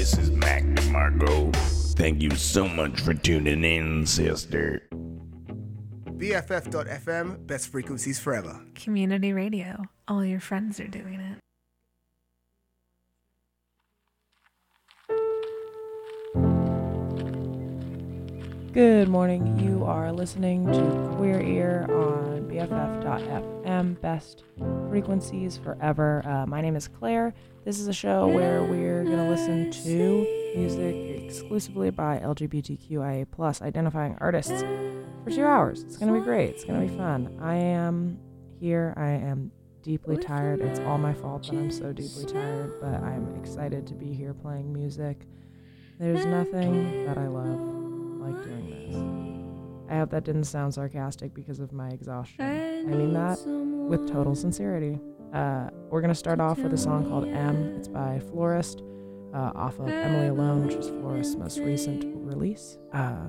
This is Mac DeMarco. Thank you so much for tuning in, sister. BFF.FM, best frequencies forever. Community radio. All your friends are doing it. Good morning. You are listening to Queer Ear on BFF.FM, best frequencies forever. Uh, my name is Claire. This is a show where we're going to listen to music exclusively by LGBTQIA plus identifying artists for two hours. It's going to be great. It's going to be fun. I am here. I am deeply tired. It's all my fault that I'm so deeply tired, but I'm excited to be here playing music. There's nothing that I love like doing this. I hope that didn't sound sarcastic because of my exhaustion. I mean that with total sincerity. Uh, we're going to start off with a song called M. It's by Florist uh, off of Emily Alone, which is Florist's most recent release. Uh,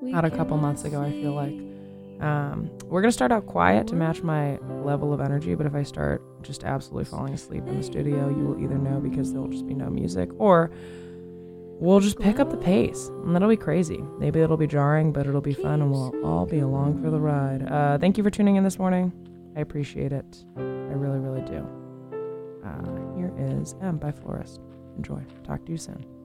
not a couple months ago, I feel like. Um, we're going to start out quiet to match my level of energy, but if I start just absolutely falling asleep in the studio, you will either know because there will just be no music or we'll just pick up the pace and that'll be crazy. Maybe it'll be jarring, but it'll be fun and we'll all be along for the ride. Uh, thank you for tuning in this morning. I appreciate it. I really, really do. Uh, here is M by Florist. Enjoy. Talk to you soon.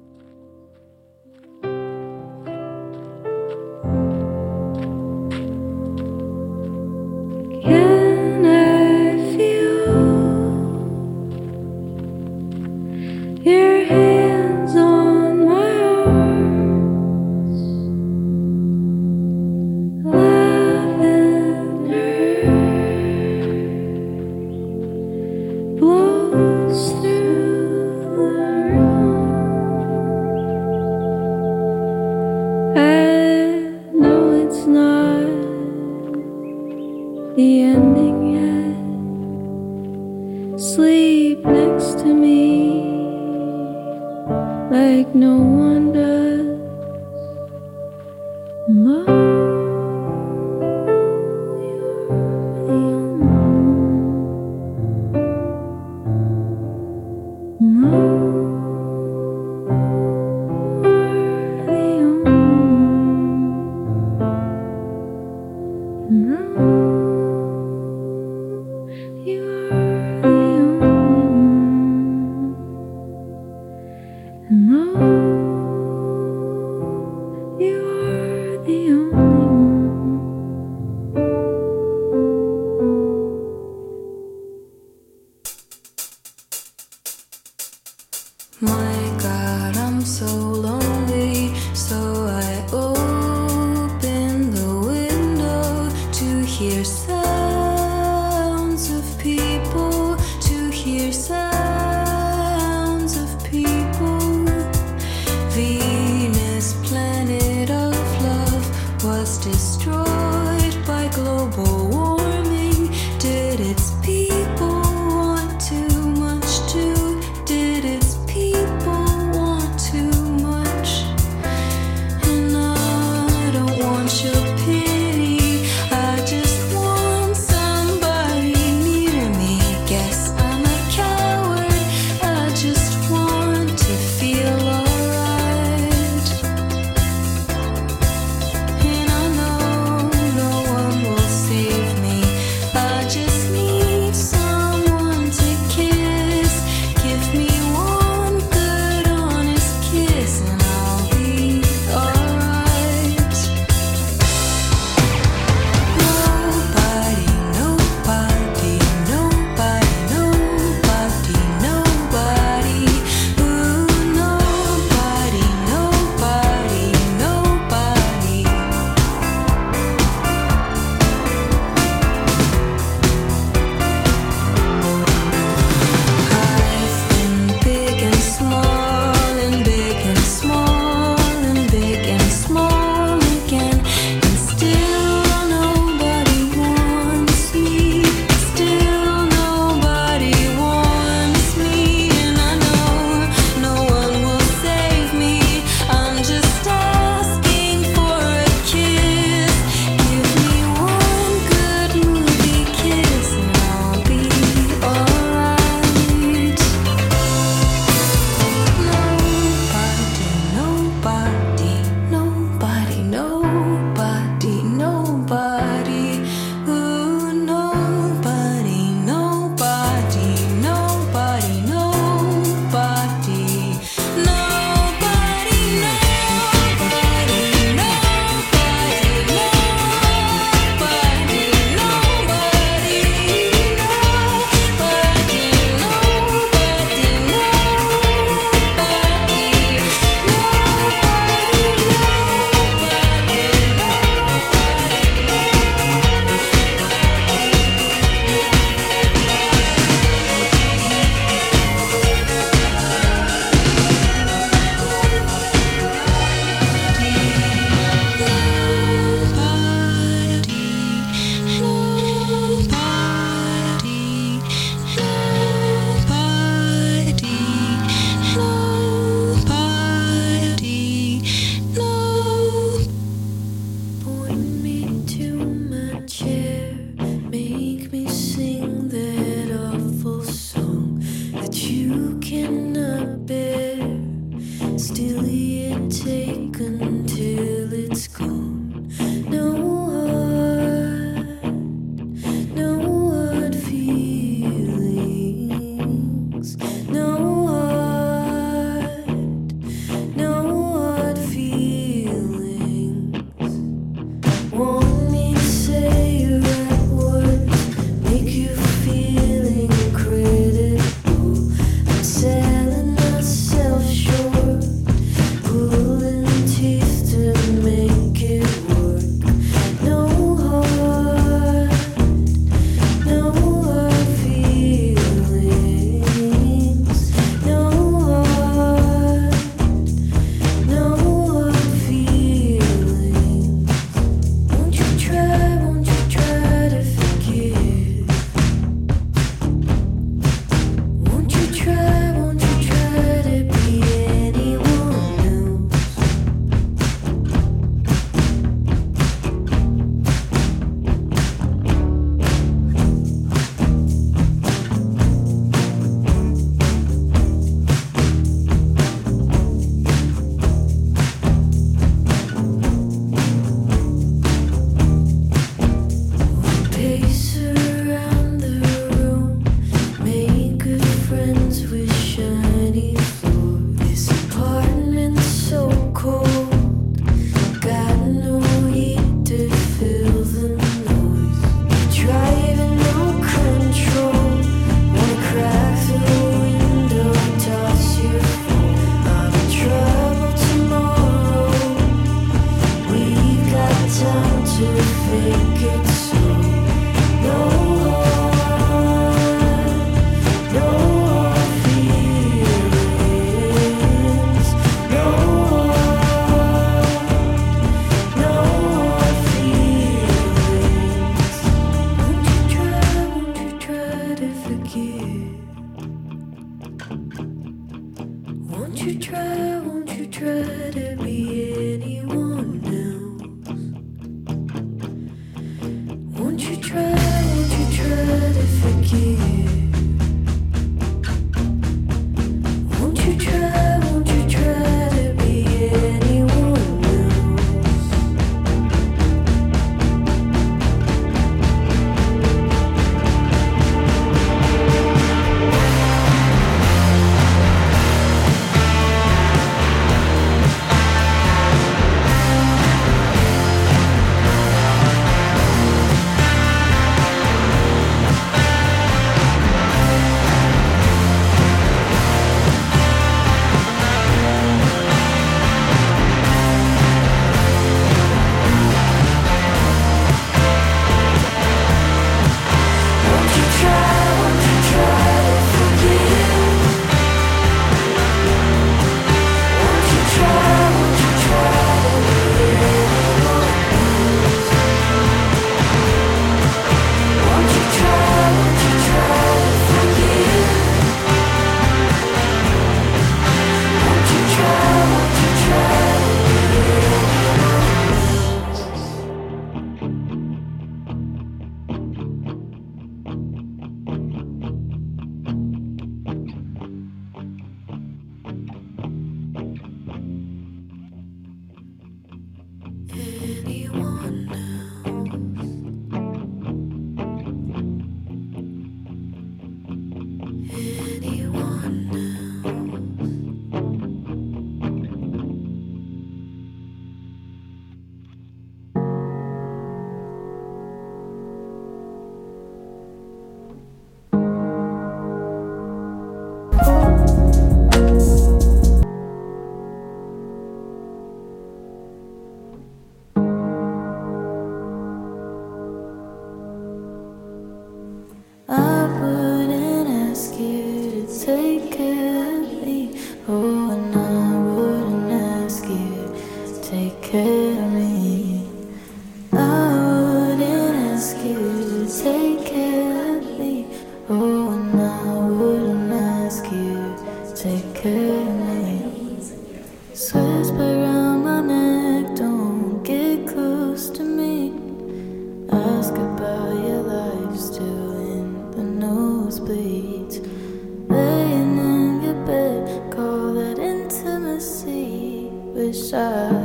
Wish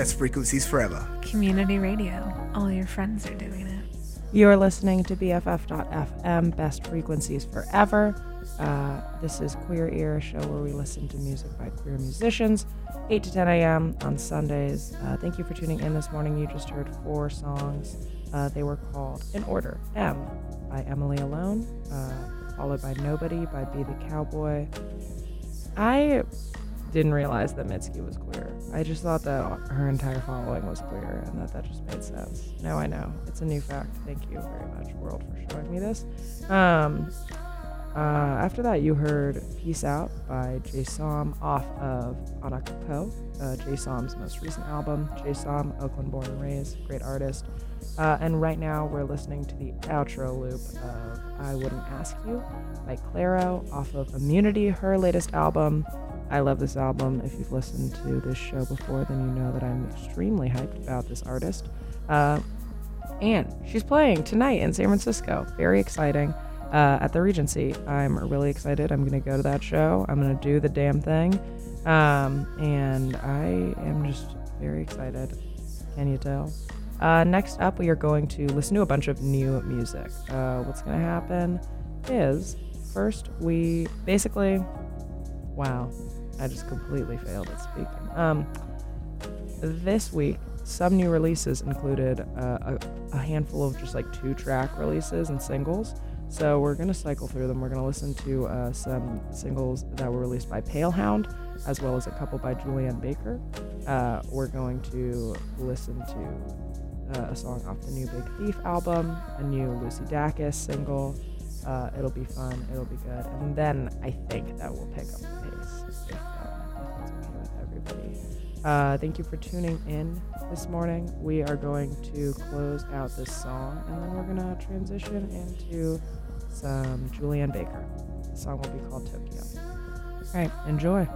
best frequencies forever. Community radio. All your friends are doing it. You're listening to BFF.FM, best frequencies forever. Uh, this is Queer Ear, a show where we listen to music by queer musicians, 8 to 10 a.m. on Sundays. Uh, thank you for tuning in this morning. You just heard four songs. Uh, they were called In Order M by Emily Alone, uh, followed by Nobody by Be the Cowboy. I didn't realize that Mitski was queer. I just thought that her entire following was queer and that that just made sense. Now I know. It's a new fact. Thank you very much, world, for showing me this. Um, uh, after that, you heard Peace Out by Jay Som off of Anak Ko, uh, Jay Som's most recent album. Jay Som, Oakland born and raised, great artist. Uh, and right now, we're listening to the outro loop of I Wouldn't Ask You by Clairo off of Immunity, her latest album. I love this album. If you've listened to this show before, then you know that I'm extremely hyped about this artist. Uh, and she's playing tonight in San Francisco. Very exciting. Uh, at the Regency. I'm really excited. I'm going to go to that show. I'm going to do the damn thing. Um, and I am just very excited. Can you tell? Uh, next up, we are going to listen to a bunch of new music. Uh, what's going to happen is first, we basically. Wow, I just completely failed at speaking. Um, this week, some new releases included uh, a, a handful of just like two track releases and singles. So we're gonna cycle through them. We're gonna listen to uh, some singles that were released by Palehound, as well as a couple by Julien Baker. Uh, we're going to listen to uh, a song off the new Big Thief album, a new Lucy Dacus single. Uh, it'll be fun. It'll be good. And then I think that will pick up the pace um, if okay with everybody. Uh, thank you for tuning in this morning. We are going to close out this song and then we're going to transition into some Julien Baker. The song will be called Tokyo. All right, enjoy.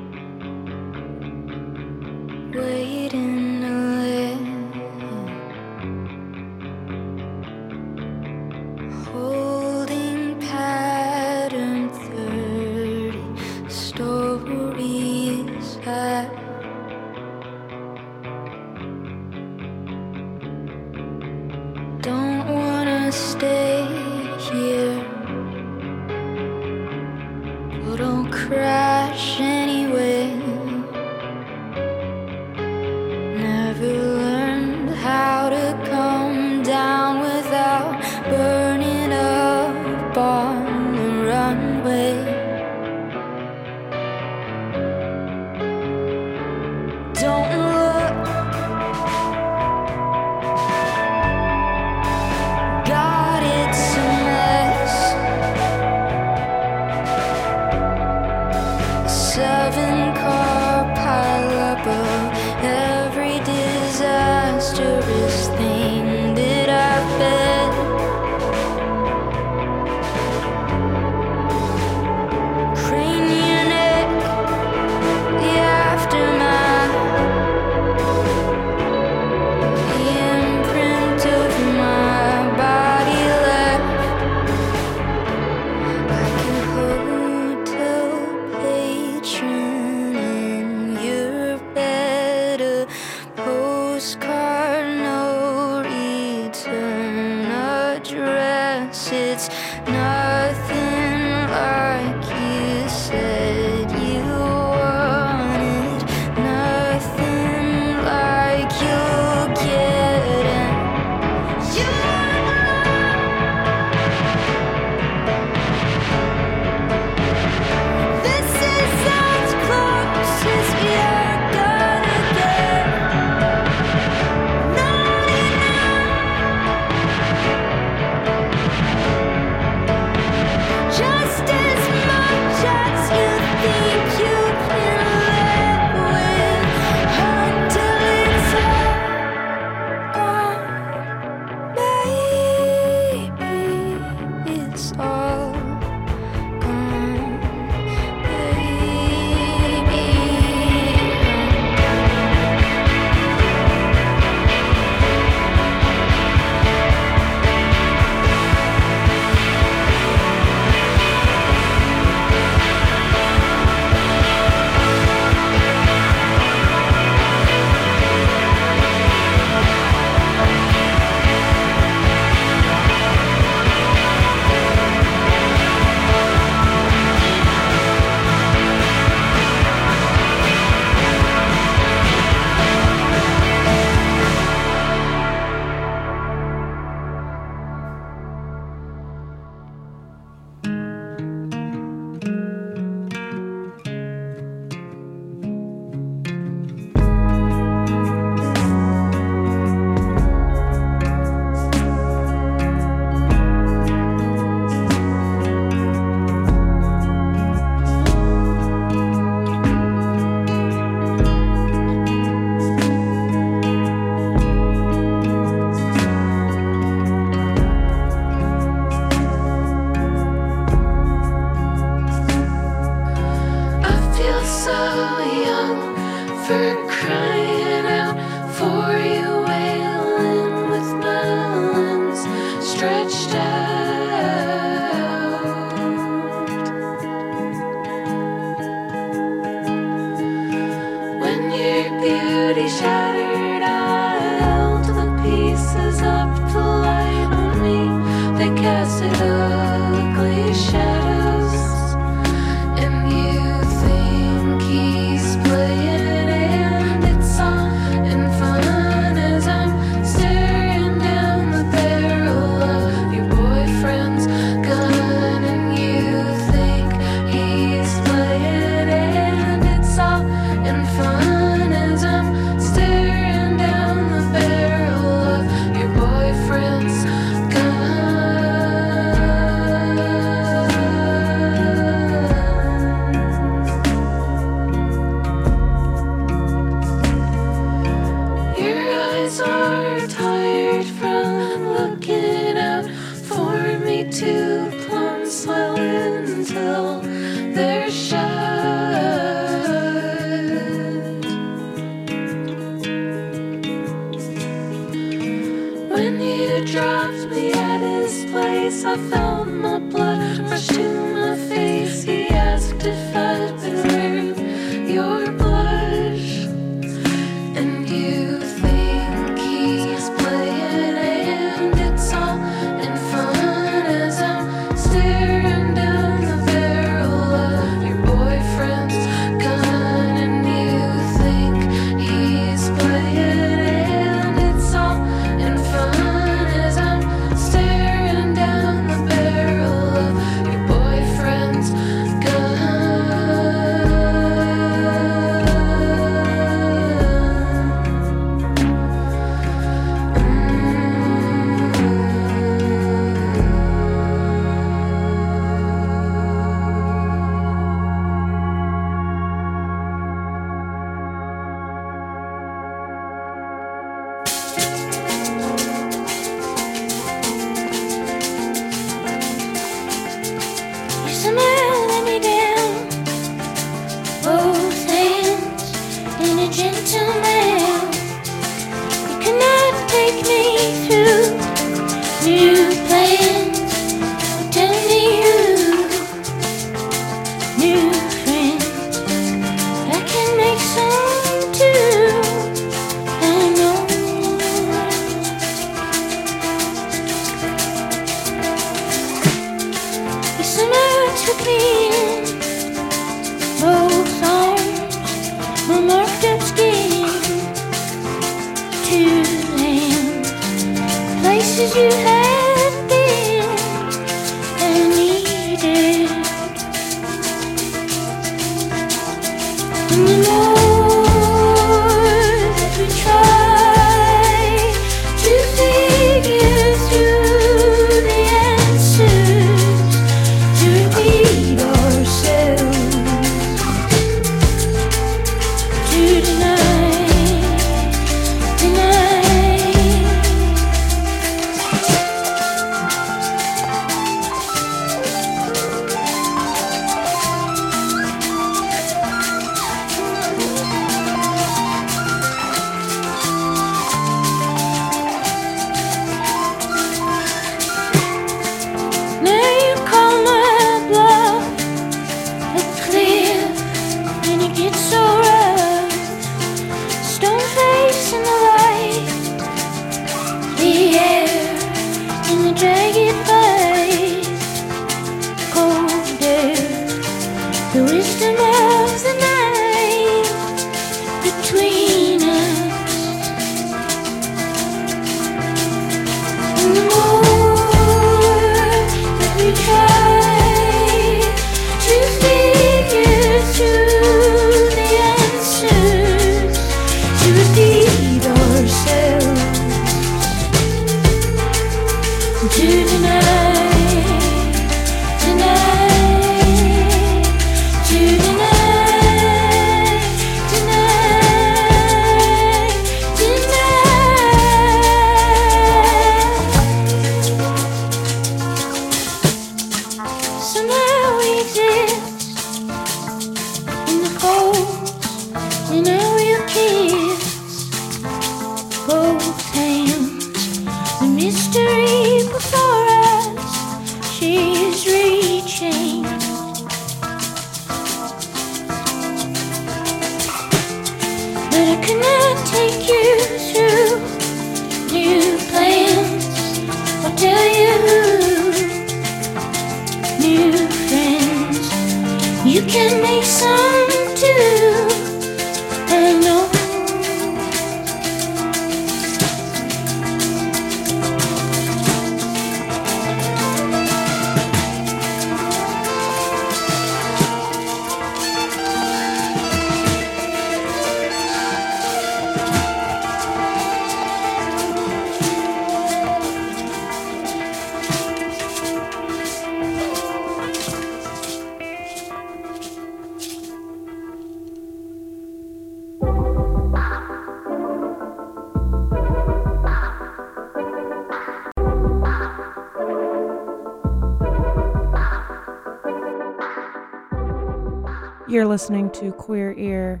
You're listening to Queer Ear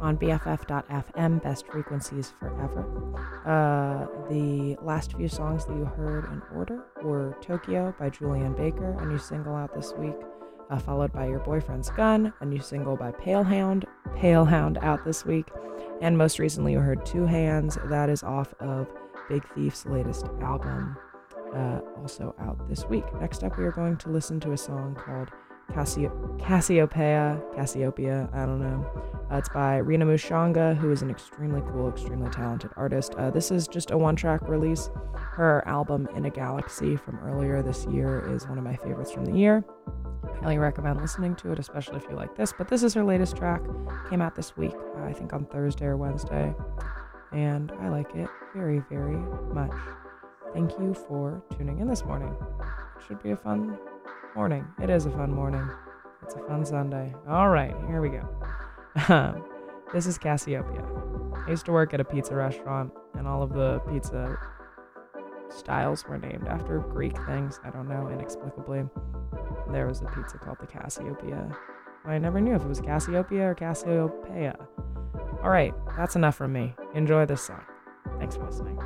on BFF.fm, best frequencies forever. Uh, the last few songs that you heard in order were Tokyo by Julien Baker, a new single out this week, uh, followed by Your Boyfriend's Gun, a new single by Palehound, Palehound out this week, and most recently you heard Two Hands, that is off of Big Thief's latest album, uh, also out this week. Next up, we are going to listen to a song called Cassio- Cassiopeia, Cassiopeia, I don't know. Uh, it's by Rina Mushonga, who is an extremely cool, extremely talented artist. Uh, this is just a one track release. Her album In a Galaxy from earlier this year is one of my favorites from the year. Highly recommend listening to it, especially if you like this. But this is her latest track, came out this week, uh, I think on Thursday or Wednesday, and I like it very, very much. Thank you for tuning in this morning. It should be a fun morning. It is a fun morning. It's a fun Sunday. All right, here we go. This is Cassiopeia. I used to work at a pizza restaurant, and all of the pizza styles were named after Greek things. I don't know, inexplicably. There was a pizza called the Cassiopeia. I never knew if it was Cassiopeia or Cassiopeia. All right, that's enough from me. Enjoy this song. Thanks for listening.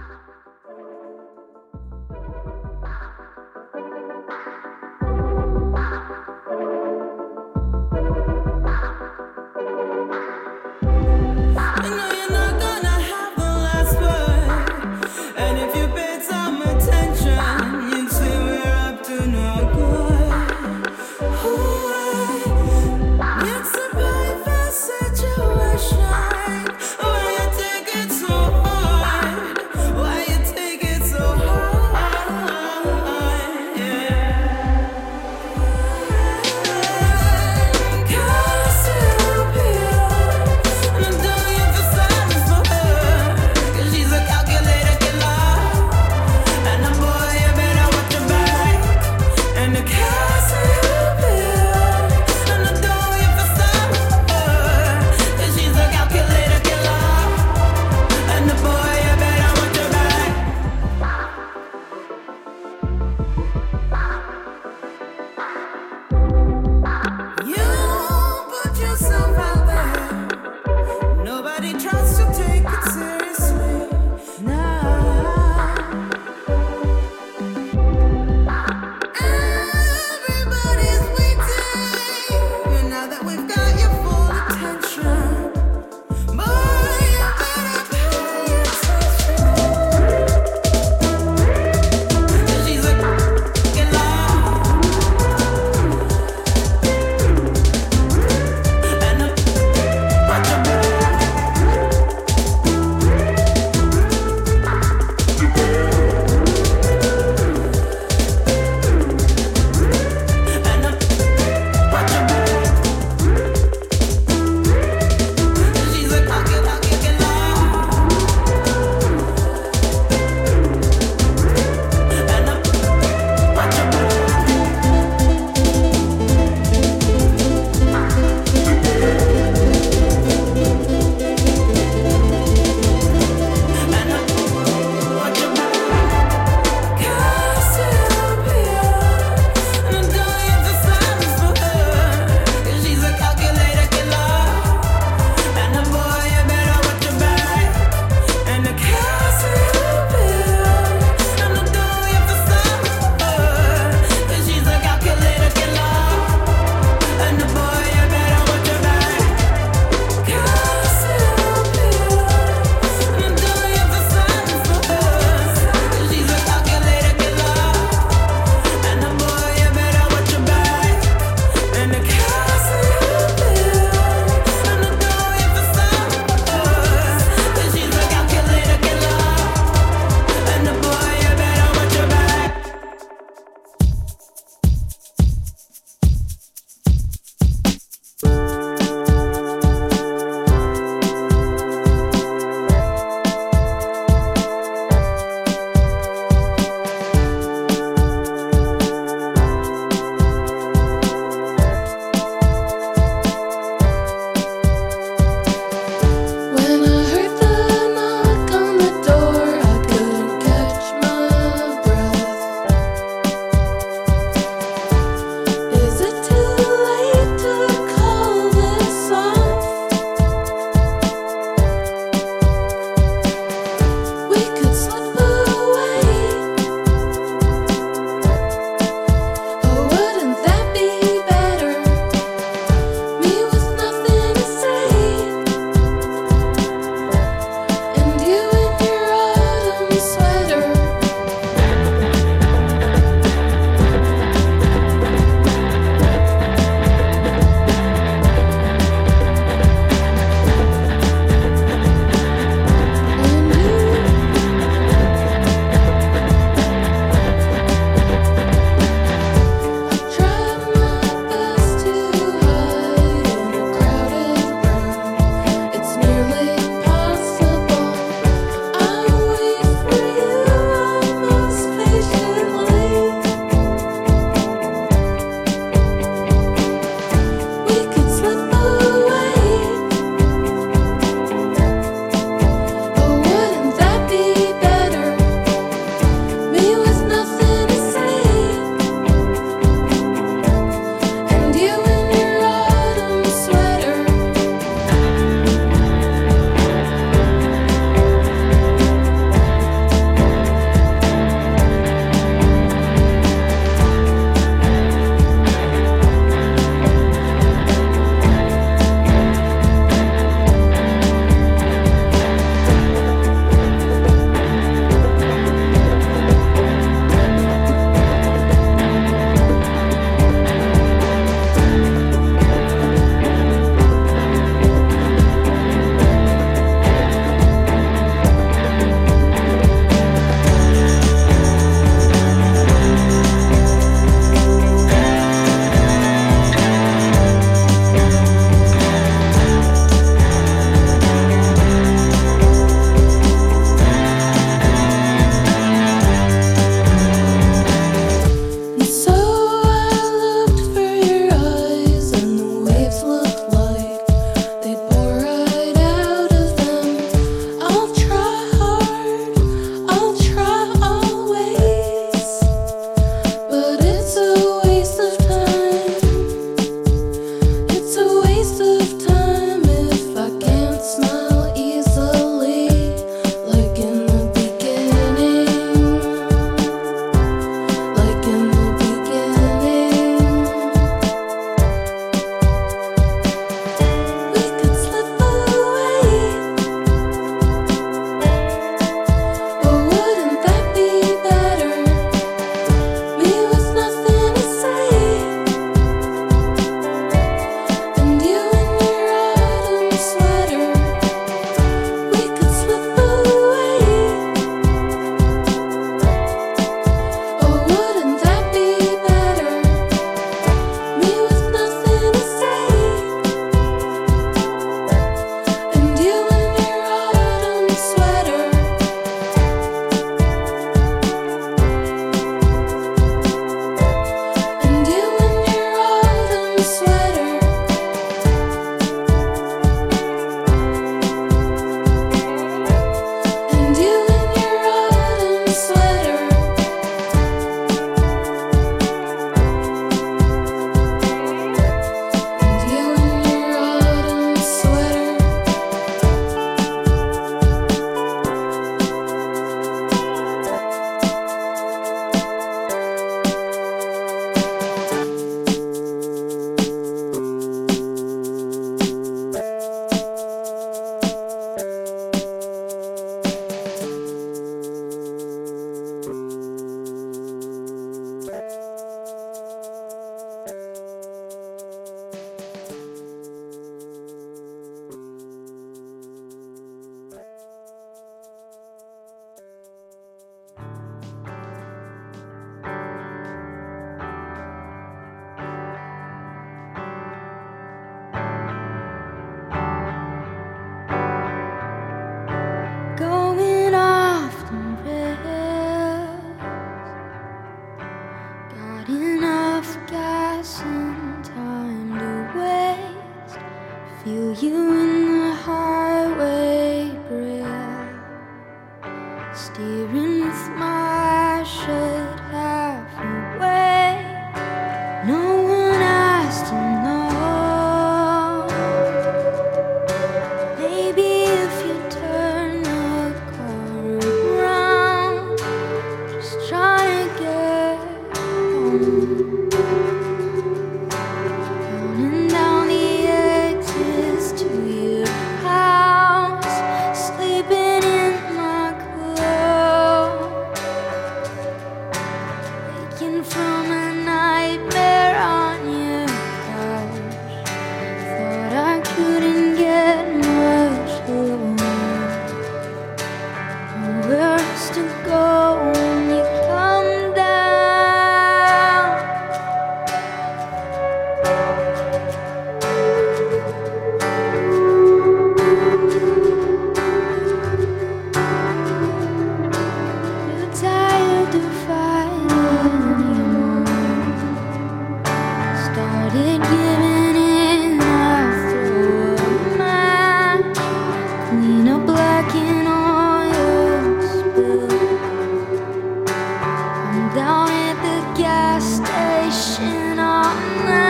Station all night,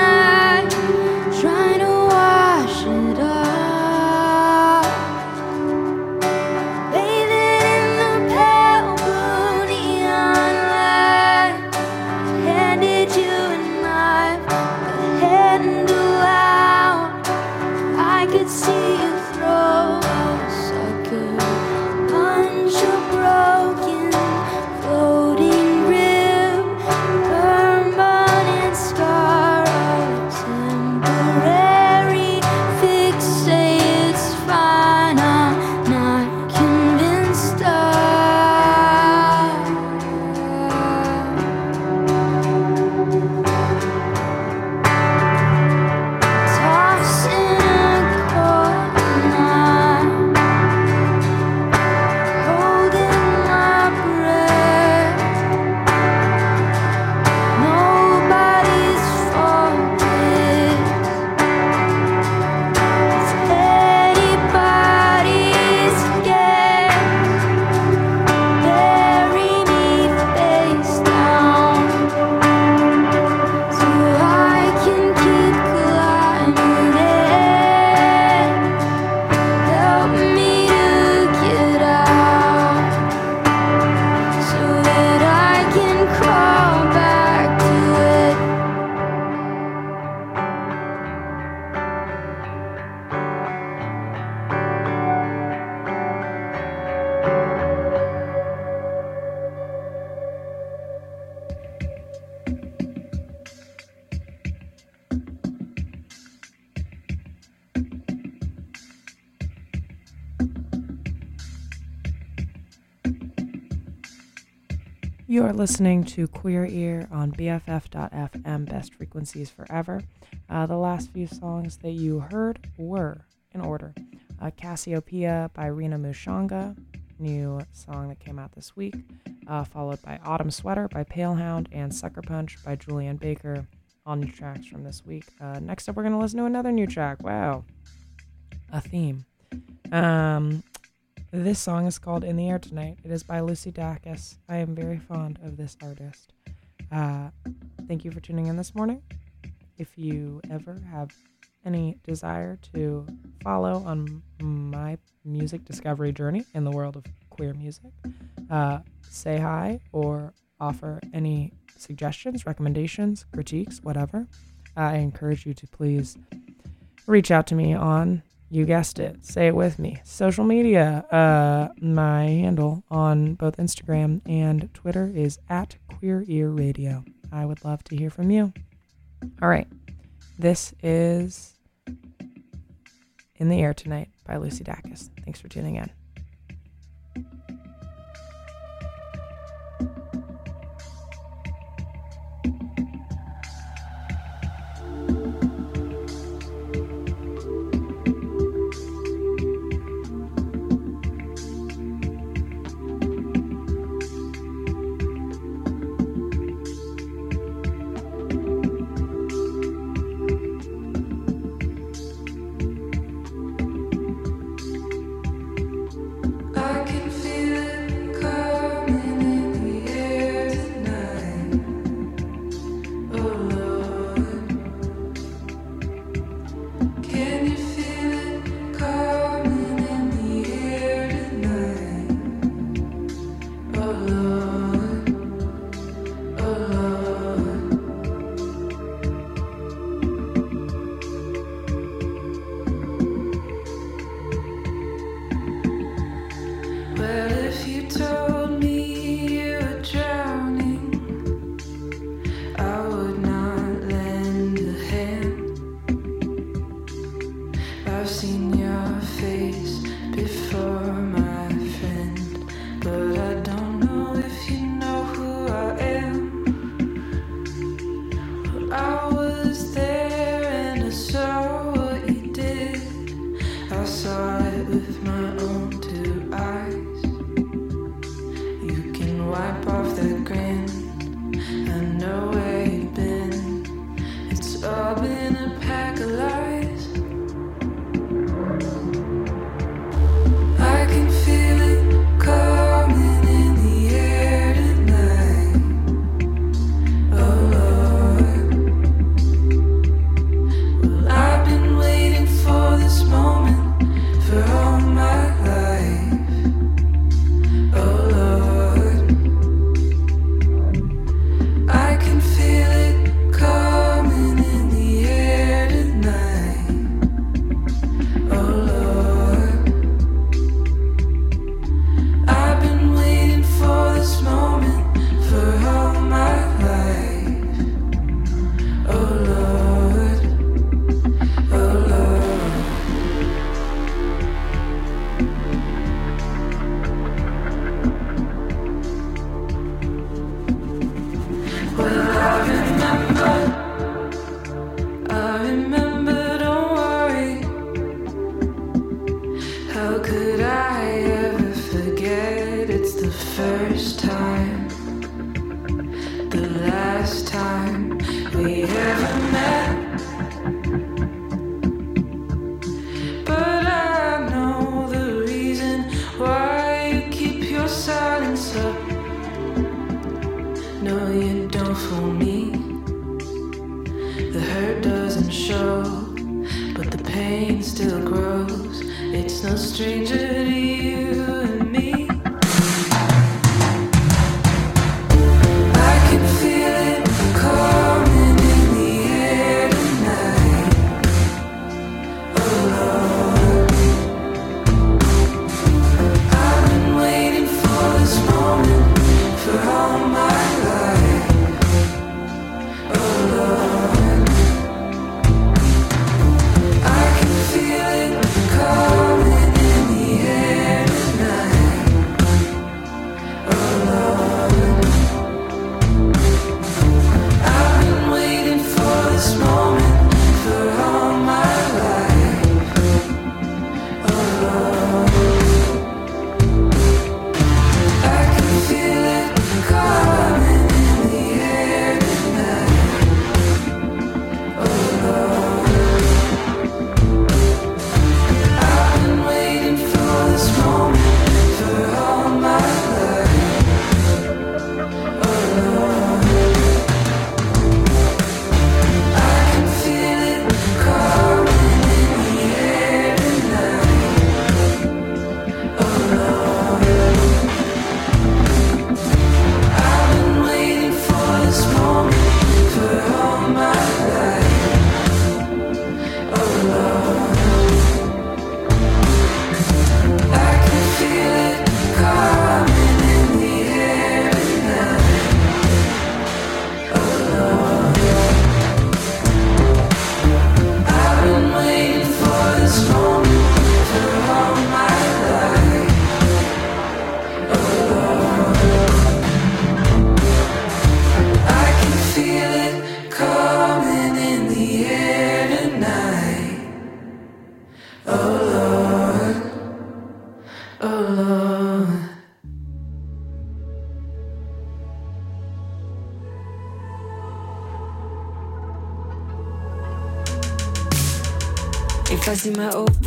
are listening to Queer Ear on BFF.FM, Best Frequencies Forever. Uh, the last few songs that you heard were, in order, uh, Cassiopeia by Rina Mushonga, new song that came out this week, uh, followed by Autumn Sweater by Palehound and Sucker Punch by Julien Baker, all new tracks from this week. Uh, next up, we're going to listen to another new track. Wow. A theme. Um, this song is called In the Air Tonight. It is by Lucy Dacus. I am very fond of this artist. Uh, thank you for tuning in this morning. If you ever have any desire to follow on my music discovery journey in the world of queer music, uh, say hi or offer any suggestions, recommendations, critiques, whatever, I encourage you to please reach out to me on you guessed it. Say it with me. Social media uh my handle on both instagram and twitter is at queer ear radio. I would love to hear from you. All right. This is in the air tonight by lucy dacus. Thanks for tuning in see my old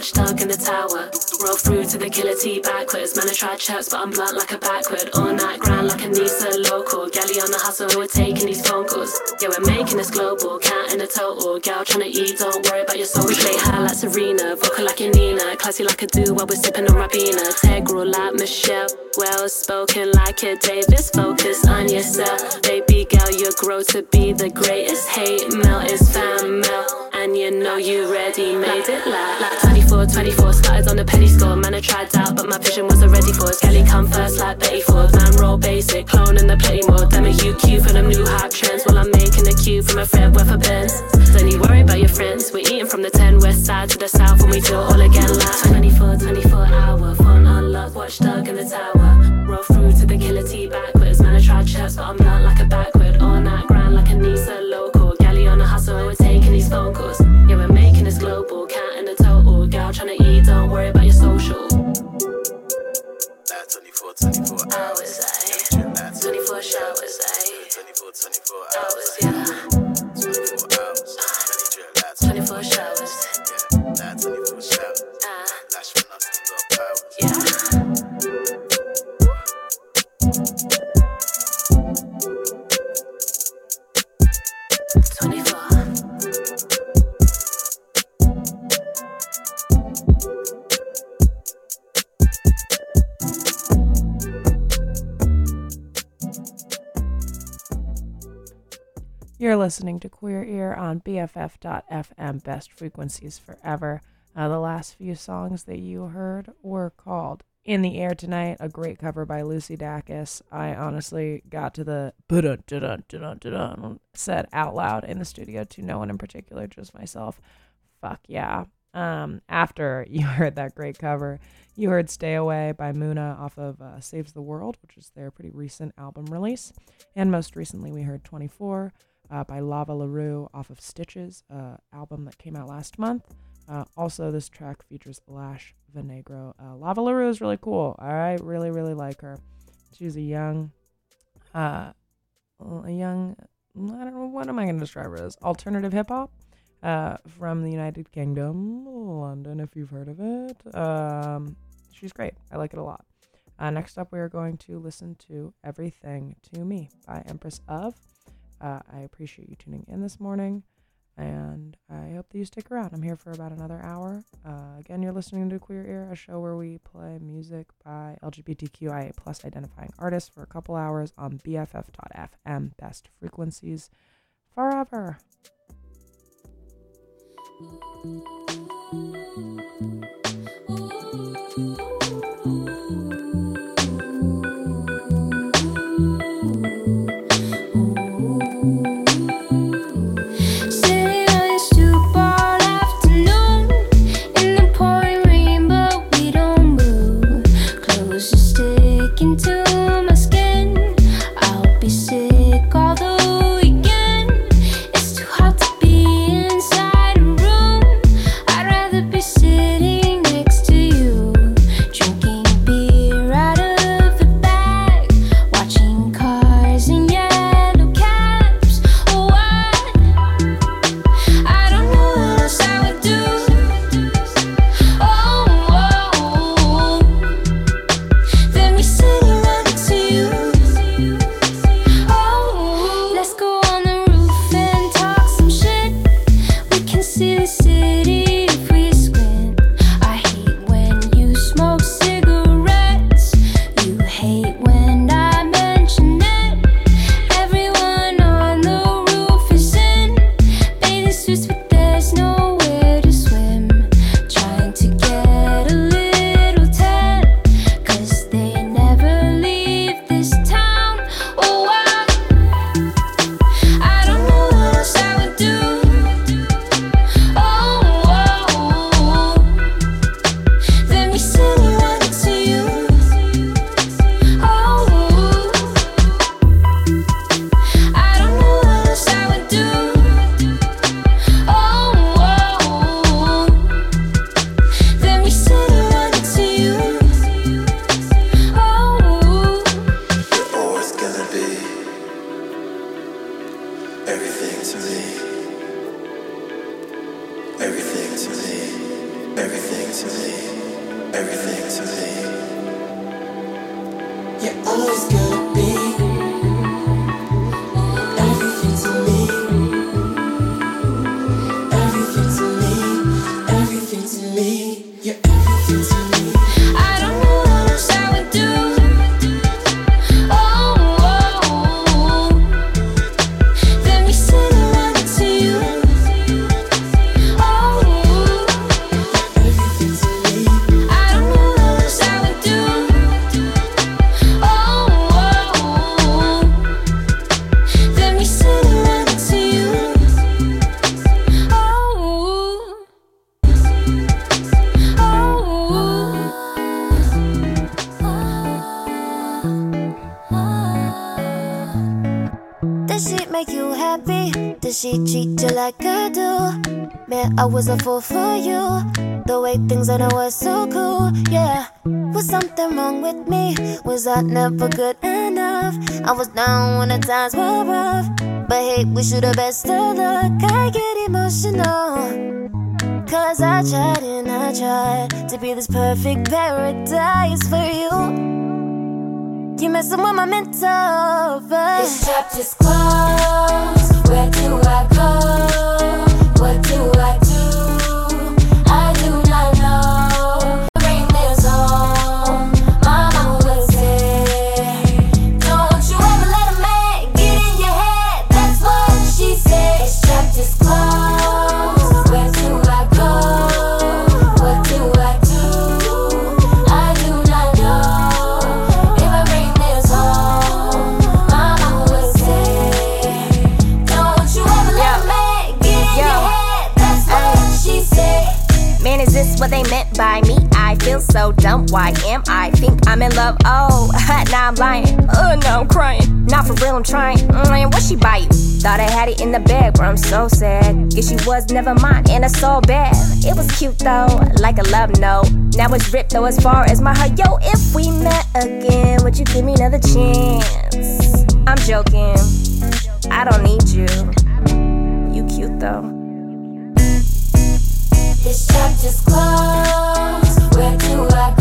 watchdog in the tower. Roll through to the killer T backwards. Man, I try chirps, but I'm blunt like a backward. All night grind like a Nisa local. Galley on the hustle, we're taking these phone calls. Yeah, we're making this global, counting the total. Gal tryna eat, don't worry about your soul. We play high like Serena, vocal like your Nina. Classy like a do while we're sipping on Rabina. Integral like Michelle. Well spoken like a Davis. Focus on yourself. Baby girl, you grow to be the greatest. Hate mail is fan mail. And you know you ready, made it like, like 24, 24, started on the penny score. Man, I tried out, but my vision was already for Kelly come first like Betty Ford. Man, roll basic, clone in the play mode. Them a UQ for them new hype trends. While I'm making a cue from a Fred Weather Benz. Don't you worry about your friends. We're eating from the 10 west side to the south when we do it all again like 24, 24 hour. Phone unlocked, watchdog in the tower. Roll through to the killer T backwards. Man, I tried chirps, but I'm not like a backward. All night grind like a Nisa local. Phone calls. Yeah, we're making this global, counting the total. Gal tryna eat, don't worry about your social. That's 24, 24 Hours, ayy. 24 showers, ayy. 24, 24 Hours, eh? yeah. 24 hours. Many drill, 24 showers. You're listening to Queer Ear on BFF.FM, Best Frequencies Forever. Uh, the last few songs that you heard were called In the Air Tonight, a great cover by Lucy Dacus. I honestly got to the said out loud in the studio to no one in particular, just myself. Fuck yeah. Um, after you heard that great cover, you heard Stay Away by Muna off of uh, Saves the World, which is their pretty recent album release. And most recently, we heard 24 uh, by Lava LaRue off of Stitches, uh, album that came out last month. Uh, also, this track features Lash Venegro. Uh, Lava LaRue is really cool. I really, really like her. She's a young, uh, a young, I don't know, what am I going to describe her as? Alternative hip hop uh, from the United Kingdom, London, if you've heard of it. Um, she's great. I like it a lot. Uh, next up, we are going to listen to Everything to Me by Empress of. Uh, I appreciate you tuning in this morning, and I hope that you stick around. I'm here for about another hour. Uh, again, you're listening to Queer Ear, a show where we play music by LGBTQIA plus identifying artists for a couple hours on BFF.FM, best frequencies forever. but never good enough. I was down when the times were rough, but hey, we should have best of luck. I get emotional. Cause I tried and I tried to be this perfect paradise for you. You messing with my mental, but this. I'm so sad. Guess she was, never mine, and it's so bad. It was cute though, like a love note. Now it's ripped though, as far as my heart. Yo, if we met again, would you give me another chance? I'm joking, I don't need you. You cute though. This chapter's closed. Where do I go?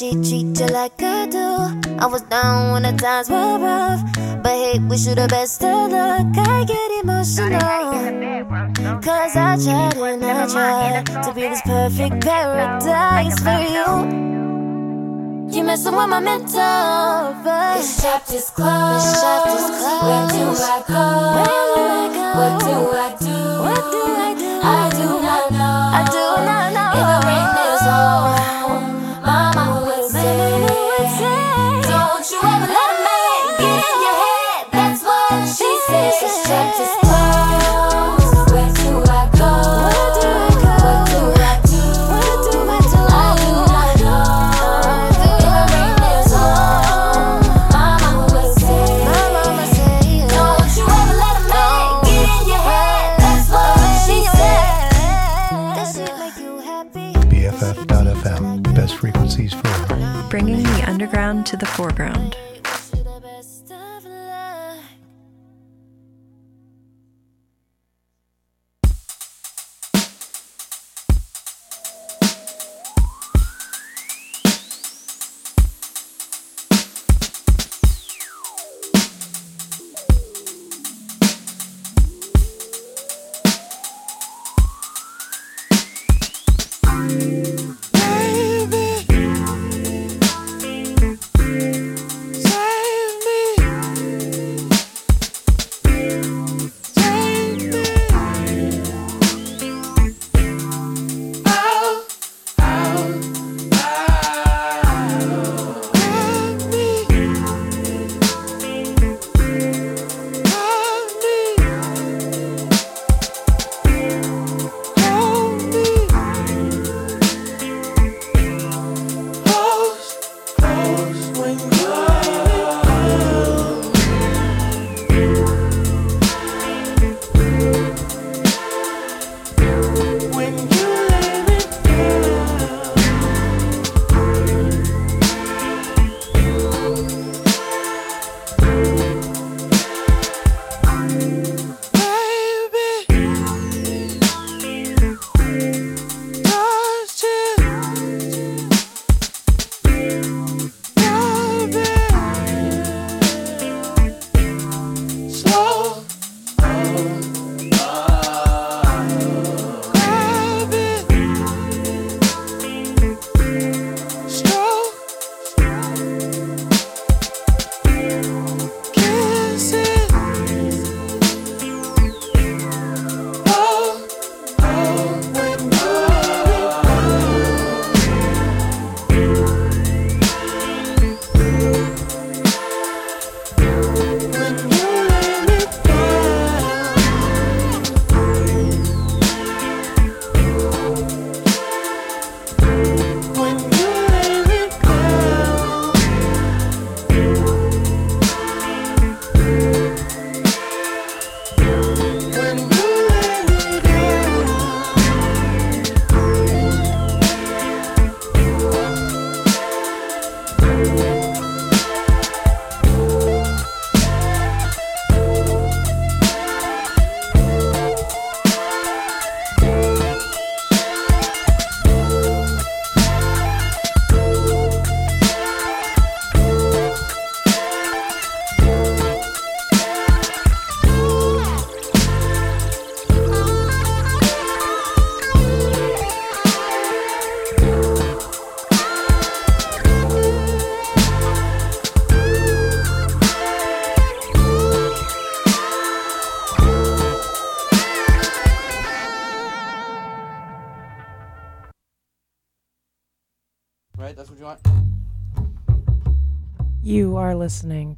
she treated like I do. I was down when the times were rough, but hey, wish you the best of luck. I get emotional, cause I tried and I tried to be this perfect paradise for you. You messing with my mental, but this chapter's closed. This closed. Where do I go? Where do I go? What do I do? What do I do? I do not know. I do not know. If the foreground.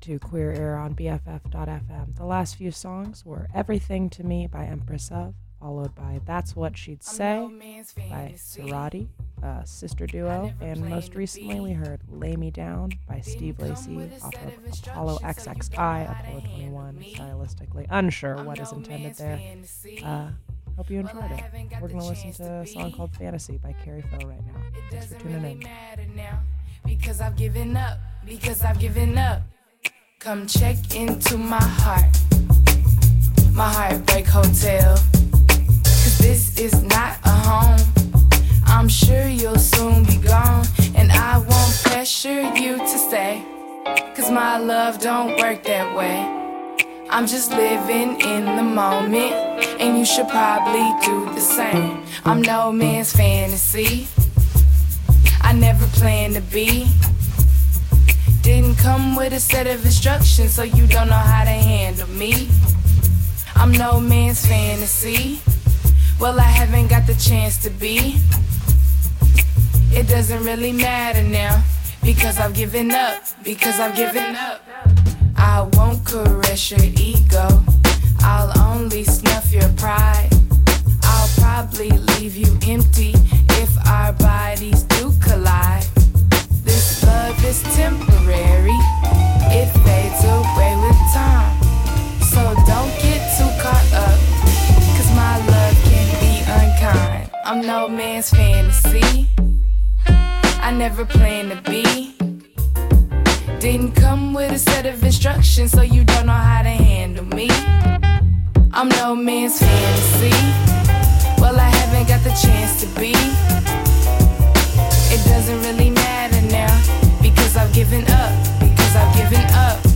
To Queer Ear on BFF.fm. The last few songs were Everything to Me by Empress of, followed by That's What She'd Say by Serati, a sister duo, and most recently we heard Lay Me Down by Steve Lacy off of Apollo XXI, Apollo 21, stylistically unsure what is intended there. Uh, hope you enjoyed it. We're going to listen to a song called Fantasy by Carrie Foe right now. Thanks for tuning in. because I've given up, because I've given up. Come check into my heart, my heartbreak hotel. Cause this is not a home. I'm sure you'll soon be gone, and I won't pressure you to stay. Cause my love don't work that way. I'm just living in the moment, and you should probably do the same. I'm no man's fantasy. I never planned to be. Didn't come with a set of instructions, so you don't know how to handle me. I'm no man's fantasy. Well, I haven't got the chance to be. It doesn't really matter now, because I've given up, because I've given up. I won't caress your ego, I'll only snuff your pride. I'll probably leave you empty if our bodies do collide. Love is temporary, it fades away with time. So don't get too caught up, cause my love can be unkind. I'm no man's fantasy, I never planned to be. Didn't come with a set of instructions, so you don't know how to handle me. I'm no man's fantasy. Well, I haven't got the chance to be. It doesn't really matter now because I've given up. Because I've given up.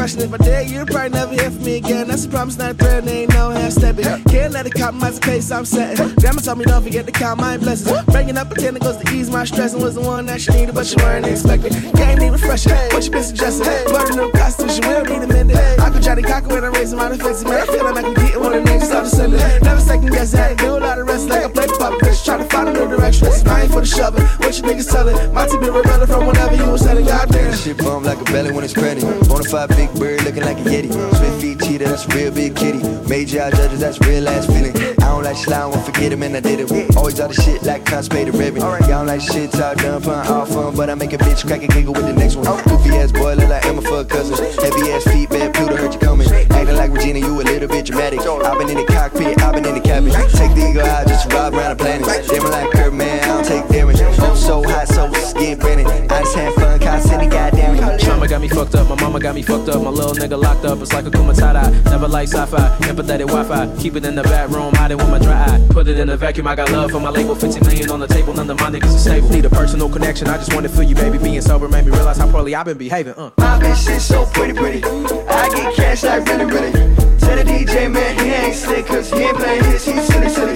The answer to your question. If I did, you'd probably never hear from me again. That's a promise, not a threat, ain't no half stepping. Can't let it compromise the pace I'm setting. Grandma told me don't forget to count my blessings. Bringing up a ten goes to ease my stress and was the one that she needed, but she weren't expecting. Game need refreshing. What you been suggesting? Learning new constitution will need amended. I could try to cock when I'm raising my defenses. Man, I feel like I can get it when the niggas start descending. Never second guess it. Do a lot of rest like I play puppet. Bitch, try to find a new direction. This is mine for the shoving. What you niggas telling? My team been rebelling from whenever you was selling. Goddamn. Shit bum like a belly when it's pregnant. Bonafide big bird looking like a yeti. Swift feet cheetah, that's a real big kitty. Major eye judges, that's real ass feeling. I don't like slime, won't forget him and I did it. Always all the shit like constipated ribbon. Y'all don't like shit talk done pun all fun, but I make a bitch crack a giggle with the next one. Goofy ass boy look like Emma for a cousin. Heavy ass feet, bad Pluto heard you coming. Acting like Regina, you a little bit dramatic. I've been in the cockpit, I've been in the cabin. Take the eagle out just to ride around the planet. Damn like Kurt, man, I don't take damage. I'm so hot, so skin burning. I just had fun, constantly, goddamn it. Trauma got me fucked up, my mama got me fucked up, my little nigga locked up. It's like a kumatata. Never like sci-fi, empathetic Wi-Fi. Keep it in the back room, hide it with my dry eye. Put it in the vacuum, I got love for my label. 15 million on the table, none of my niggas are stable. Need a personal connection, I just wanna feel you, baby. Being sober made me realize how poorly I've been behaving. Uh. My bitch shit so pretty, pretty. I get cash like really, really. Tell the DJ man he ain't slick, cause he ain't playing his, he's silly, silly.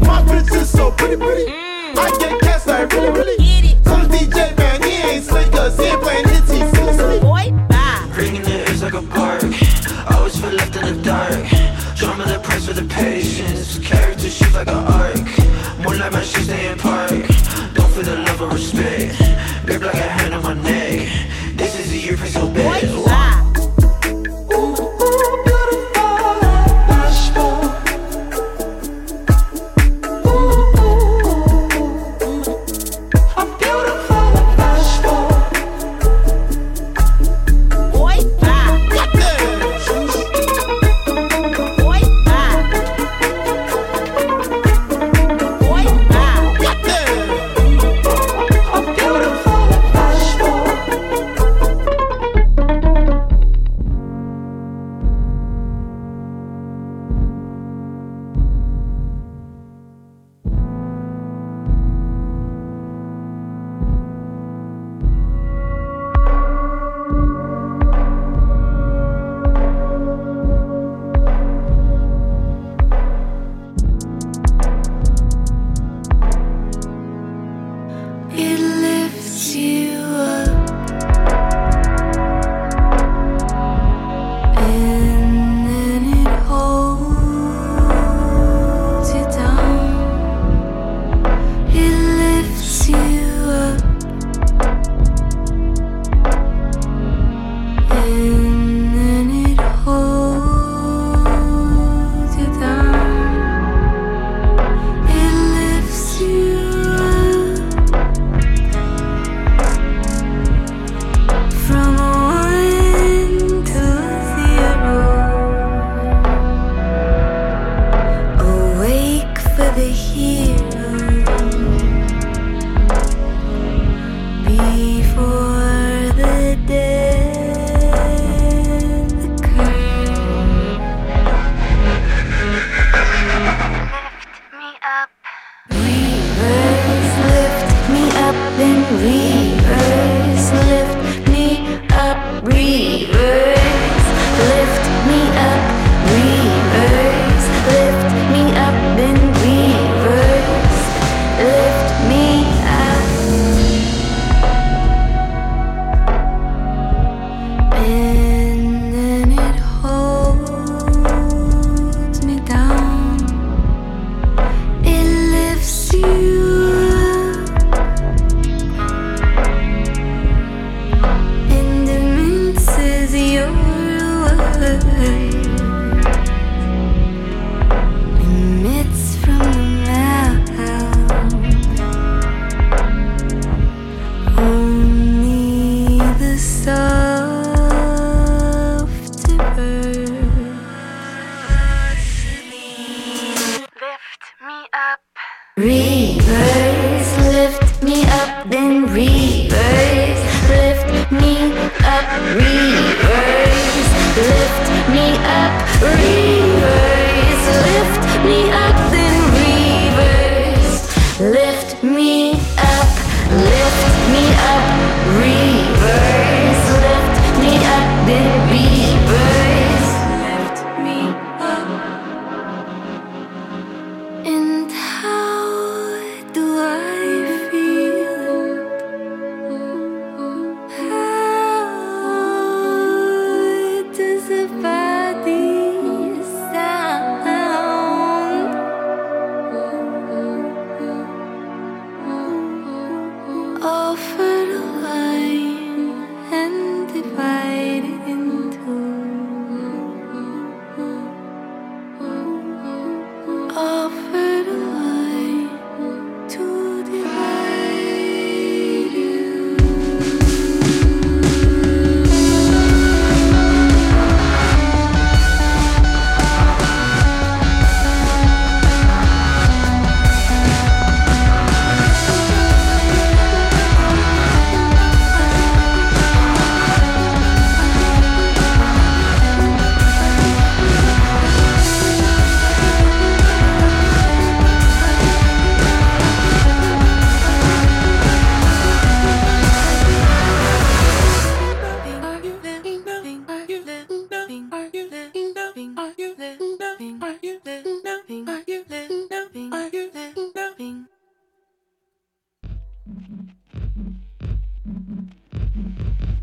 My bitch is so pretty, pretty. I get cash like really, really. Tell the DJ man he ain't slick, cause he ain't playing hits, the patience. Character shift like an arc. More like my shit stay in park. Don't feel the love or respect.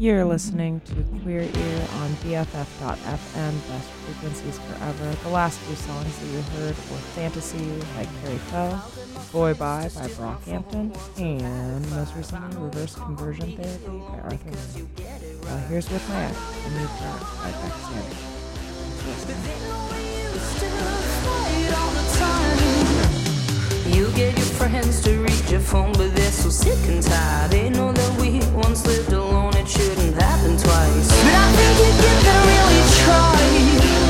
You're listening to Queer Ear on BFF.fm, Best Frequencies Forever. The last few songs that you heard were Fantasy by Carrie Foe, Boy Bye by Brockhampton, and most recently Reverse Conversion Therapy by Arthur Uh, here's With My Ex, a new track by Bec you get your friends to reach your phone, but they're so sick and tired. They know that we once lived alone, it shouldn't happen twice. But I think you can really try.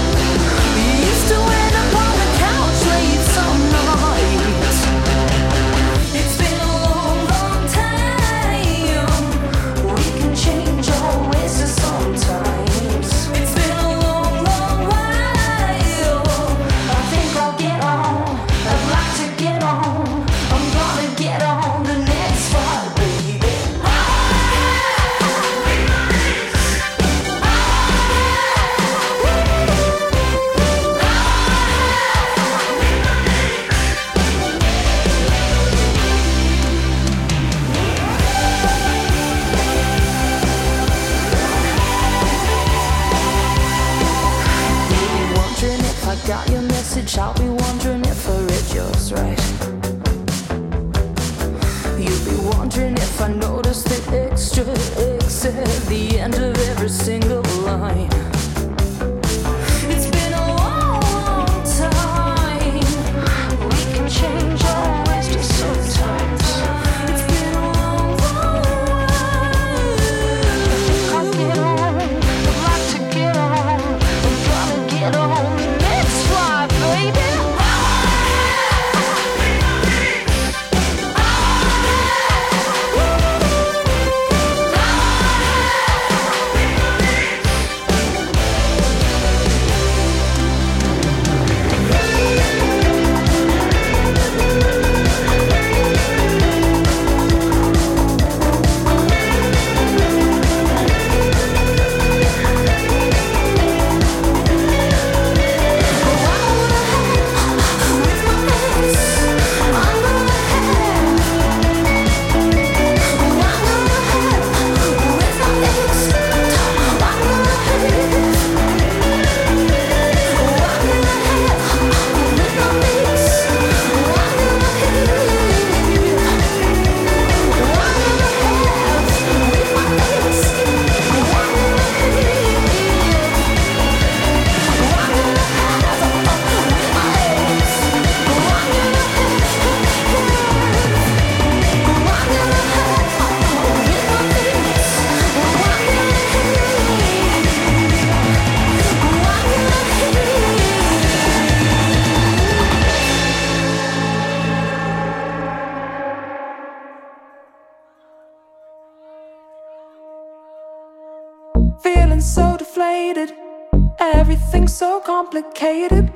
shall be wondering if a yours right.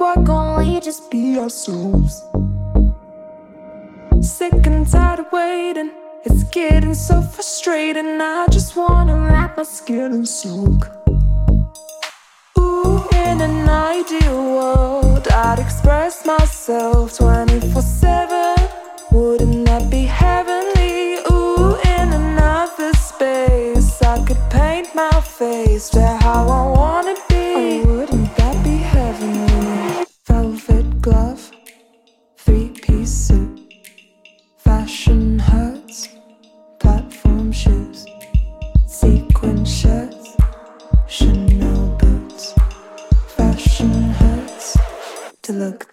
are gonna just be ourselves. Sick and tired of waiting, it's getting so frustrating. I just wanna wrap my skin and soak. Ooh, in an ideal world, I'd express myself 24 7. Wouldn't that be heavenly? Ooh, in another space, I could paint my face to how I wanna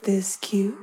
this cute?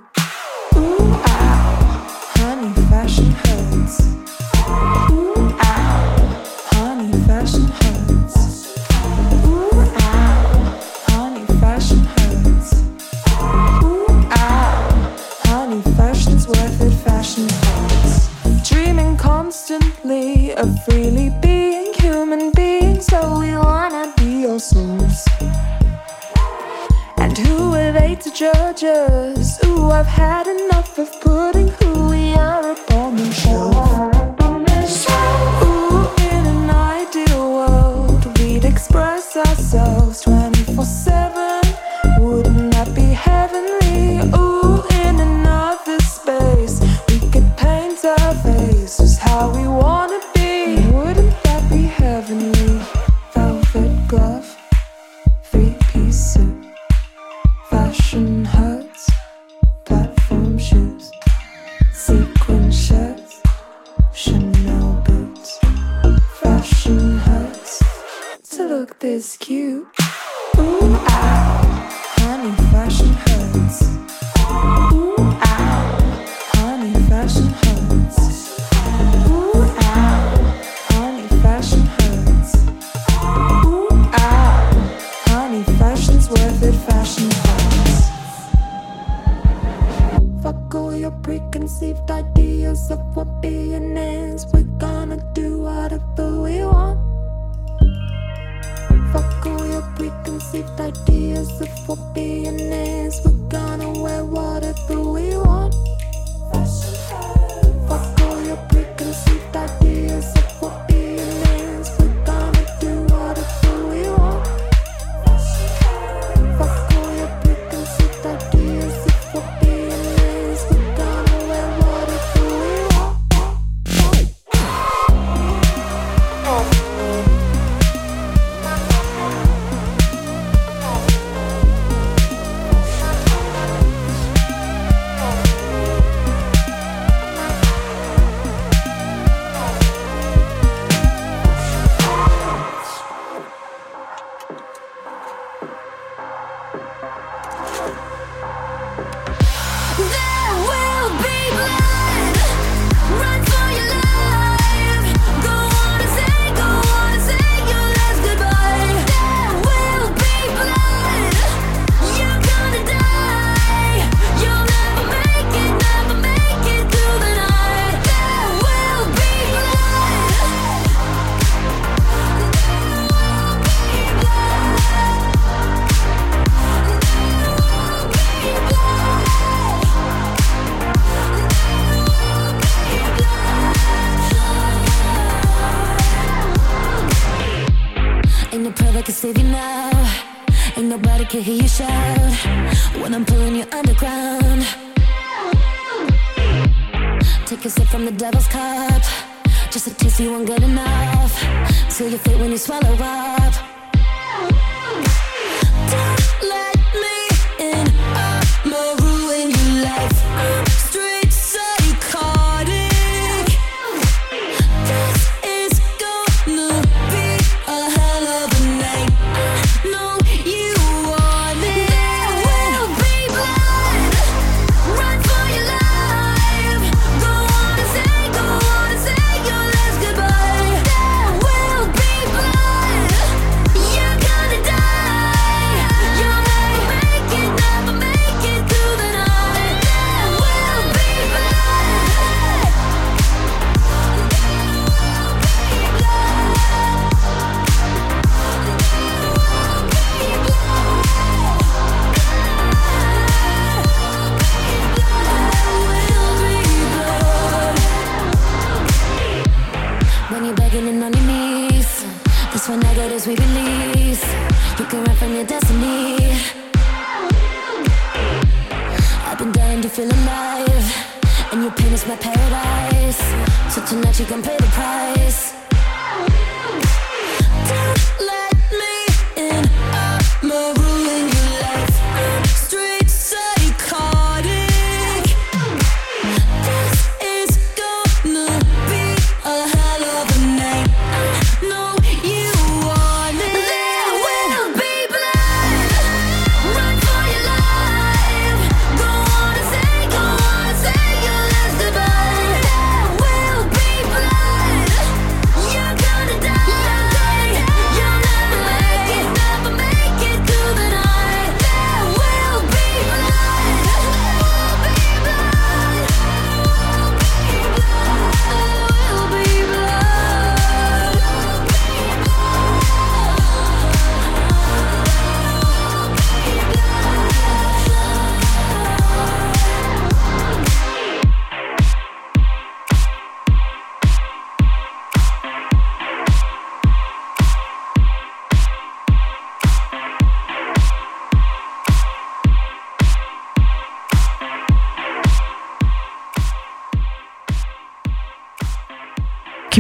save you now. Ain't nobody can hear you shout when I'm pulling you underground. Take a sip from the devil's cup, just a taste you won't get enough. Till you fit when you swallow up.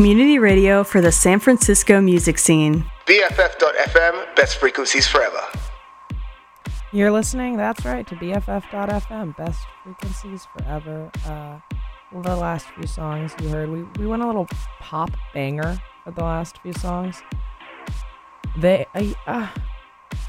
Community radio for the San Francisco music scene. BFF.FM, best frequencies forever. You're listening, that's right, to BFF.FM, best frequencies forever. Uh, the last few songs you heard, we, we went a little pop banger for the last few songs. They, I, uh,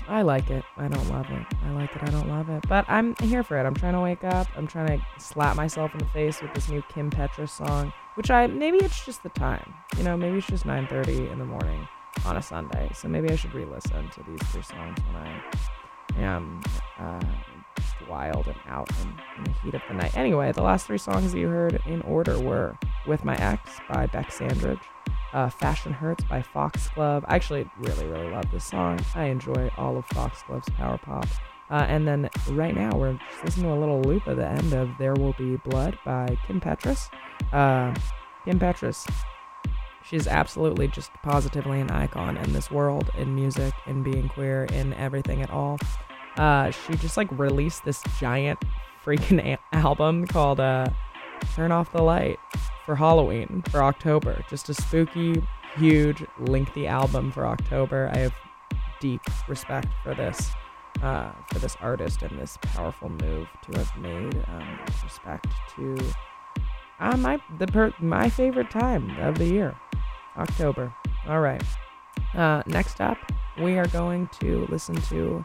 I like it. I don't love it. I like it. I don't love it. But I'm here for it. I'm trying to wake up. I'm trying to slap myself in the face with this new Kim Petra song, which I maybe it's just the time. You know, maybe it's just 9:30 in the morning on a Sunday. So maybe I should re-listen to these three songs when I am uh, wild and out in, in the heat of the night. Anyway, the last three songs that you heard in order were "With My Ex" by Bec Sandridge, uh, Fashion Hurts by Foxglove. I actually really, really love this song. I enjoy all of Foxglove's power pop. Uh, and then right now, we're listening to a little loop at the end of There Will Be Blood by Kim Petras. Uh, Kim Petras, she's absolutely just positively an icon in this world, in music, in being queer, in everything at all. Uh, she just like released this giant freaking a- album called uh, Turn Off the Light for Halloween for October. Just a spooky, huge, lengthy album for October. I have deep respect for this. Uh, for this artist and this powerful move to have made um, respect to uh, my the per- my favorite time of the year, October. All right. Uh, next up, we are going to listen to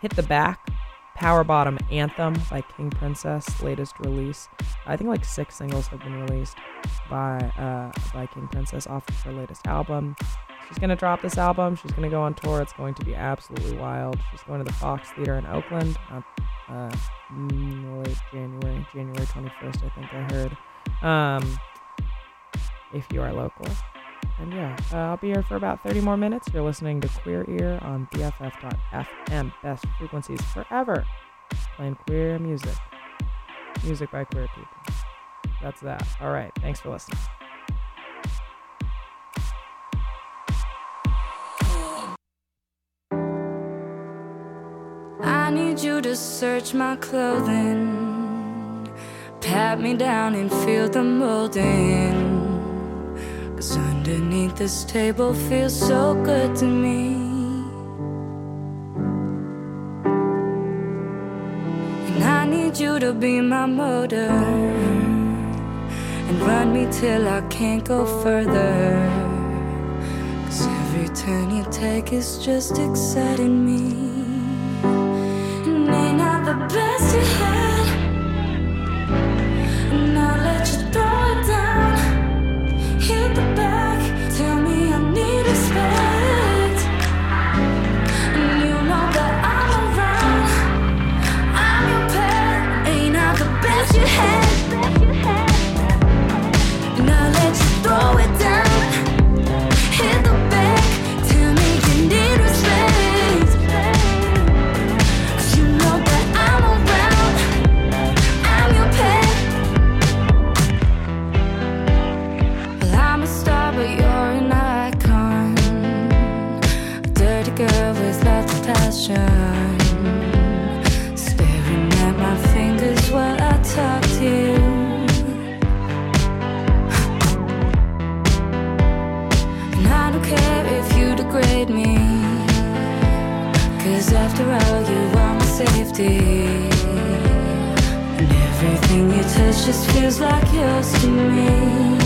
"Hit the Back." Power Bottom Anthem by King Princess, latest release. I think like six singles have been released by uh, by King Princess off of her latest album. She's gonna drop this album. She's gonna go on tour. It's going to be absolutely wild. She's going to the Fox Theater in Oakland, uh, mm, late January, January 21st, I think I heard. Um, if you are local, and yeah, uh, I'll be here for about 30 more minutes. You're listening to Queer Ear on BFF.FM, best frequencies forever. Playing queer music. Music by queer people. That's that. All right. Thanks for listening. I need you to search my clothing, pat me down and feel the molding. Cause underneath this table feels so good to me. And I need you to be my motor and run me till I can't go further. Cause every turn you take is just exciting me. And ain't not the best you had. You had. just feels like yours to me.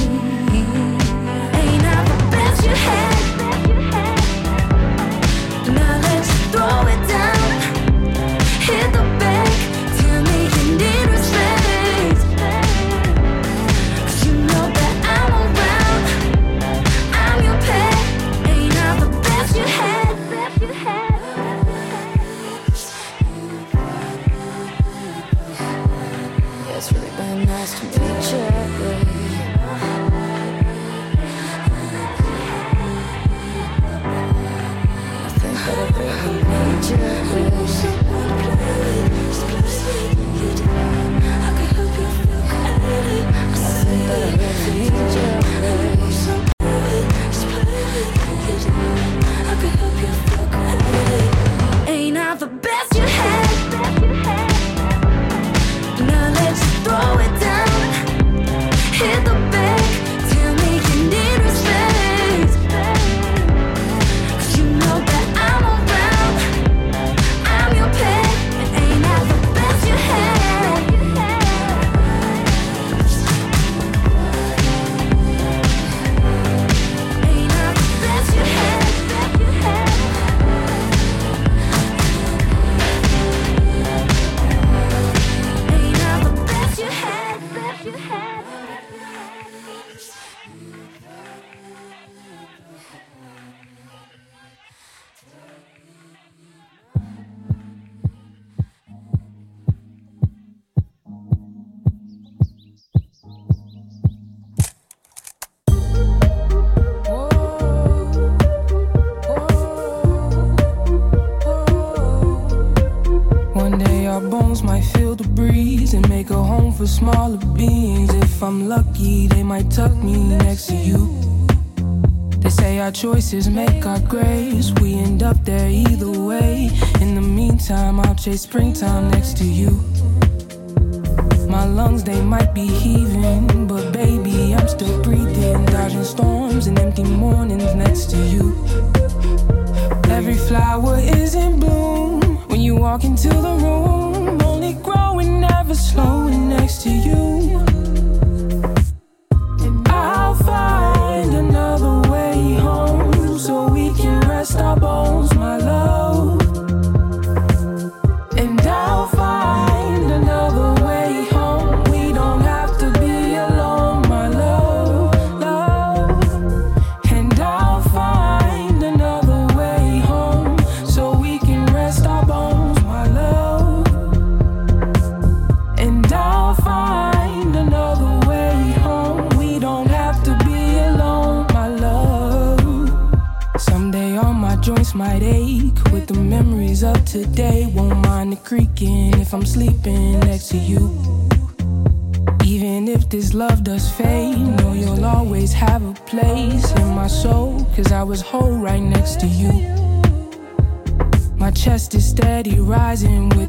lucky, they might tuck me next to you. They say our choices make our graves. We end up there either way. In the meantime, I'll chase springtime next to you. My lungs, they might be heaving, but baby, I'm still breathing. Dodging storms and empty mornings next to you. Every flower is in bloom when you walk into the room, only growing, never slowing next to you. was whole right next to you. My chest is steady rising with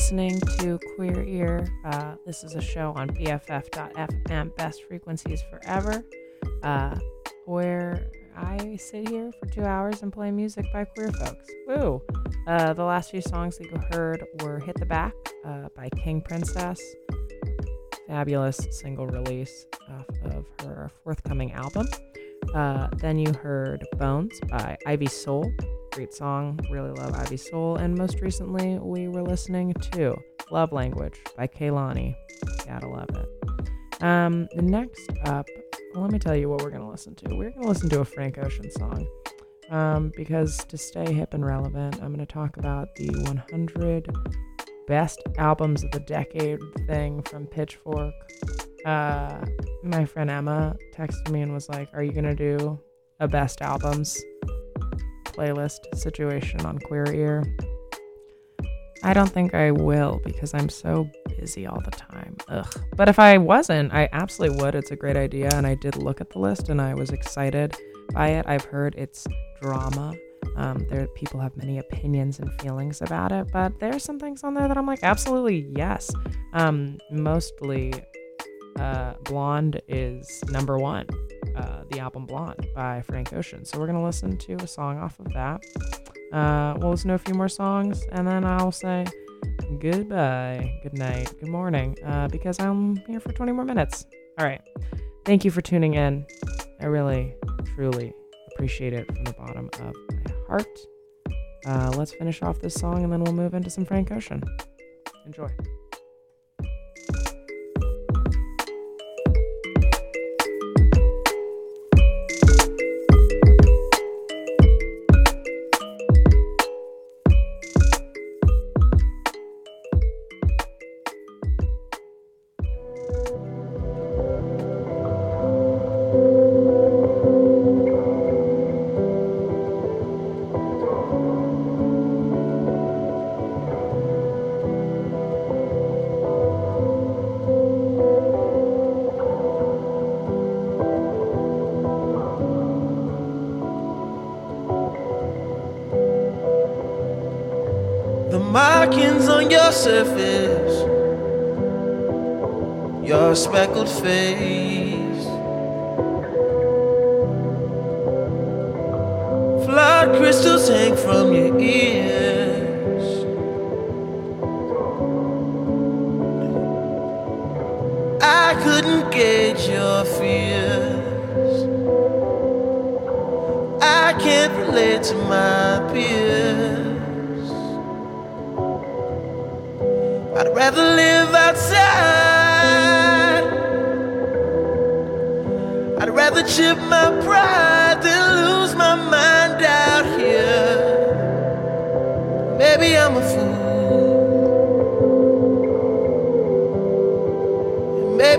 listening to Queer Ear. Uh, this is a show on BFF.FM, Best Frequencies Forever, uh, where I sit here for two hours and play music by queer folks. Woo! Uh, the last few songs that you heard were Hit the Back uh, by King Princess, fabulous single release off of her forthcoming album. Uh, then you heard Bones by Ivy Sole. Great song. Really love Ivy Sole. And most recently, we were listening to Love Language by Kehlani. Gotta love it. Um, next up, let me tell you what we're going to listen to. We're going to listen to a Frank Ocean song. Um, because to stay hip and relevant, I'm going to talk about the 100 best albums of the decade thing from Pitchfork. Uh, my friend Emma texted me and was like, Are you going to do a best albums playlist situation on Queer Ear? I don't think I will because I'm so busy all the time. Ugh. But if I wasn't, I absolutely would. It's a great idea. And I did look at the list and I was excited by it. I've heard it's drama. Um, there people have many opinions and feelings about it, but there's some things on there that I'm like, absolutely yes. Um, mostly, uh, Blonde is number one. Uh, the album Blonde by Frank Ocean. So we're gonna listen to a song off of that. Uh, we'll listen to a few more songs, and then I'll say goodbye, good night, good morning, uh, because I'm here for 20 more minutes. All right. Thank you for tuning in. I really, truly appreciate it from the bottom of my heart. Uh, let's finish off this song, and then we'll move into some Frank Ocean. Enjoy.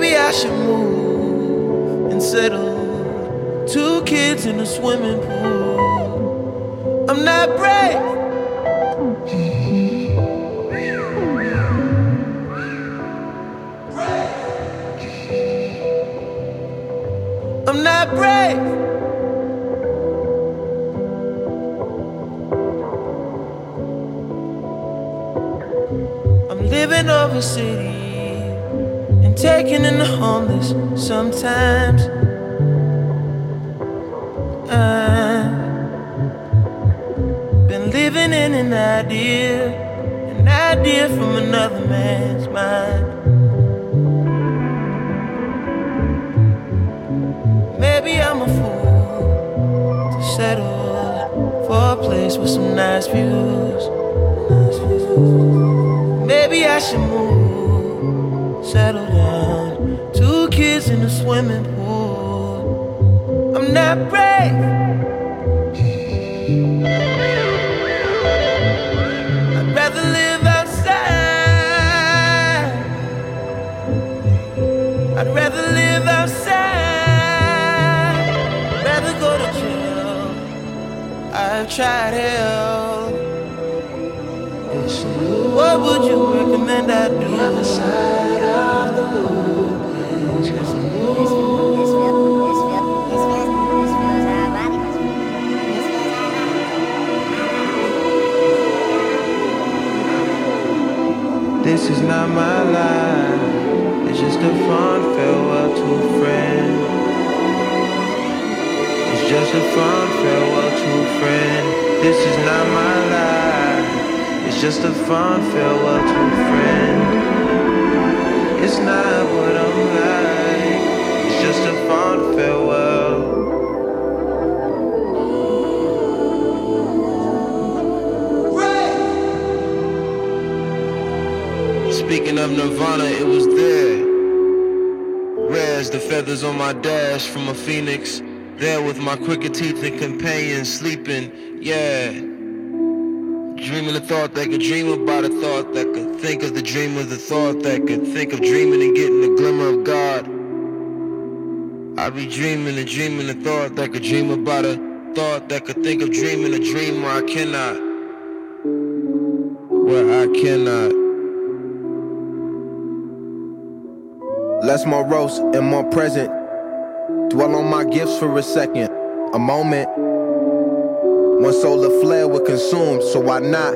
Maybe I should move and settle. Two kids in a swimming pool. I'm not brave. I'm not brave. I'm living overseas and in the homeless sometimes. I've been living in an idea, an idea from another man's mind. Maybe I'm a fool to settle for a place with some nice views. Maybe I should swimming pool. I'm not brave. I'd rather live outside. I'd rather live outside. Rather go to jail. I've tried hell. What would you recommend I do? The other side Is not my life. It's just a fond farewell to a friend. It's just a fond farewell to a friend. This is not my life. It's just a fond farewell to a friend. It's not what I'm like. It's just a fond farewell. Speaking of Nirvana, it was there. Rare the feathers on my dash from a phoenix. There with my crooked teeth and companion sleeping. Yeah. Dreaming a thought that could dream about a thought that could think of the dream of the thought that could think of dreaming and getting the glimmer of God. I'd be dreaming and dreaming a thought that could dream about a thought that could think of dreaming a dream where I cannot. Where I cannot. Less morose and more present. Dwell on my gifts for a second, a moment. One solar flare would consume, so why not?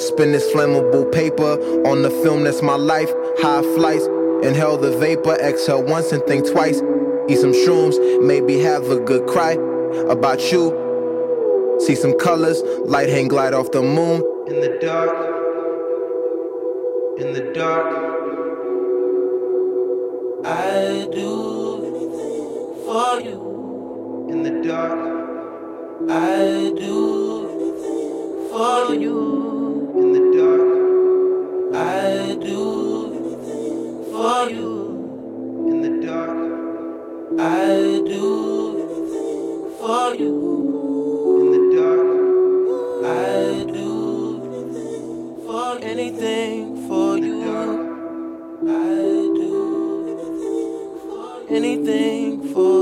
Spin this flammable paper on the film that's my life. High flights, inhale the vapor, exhale once and think twice. Eat some shrooms, maybe have a good cry about you. See some colors, light hang glide off the moon. In the dark, in the dark, I do anything for you. In the dark, I do for you. In the dark, I do for you. In the dark, I do for you. In the dark, I do for anything for you. I anything for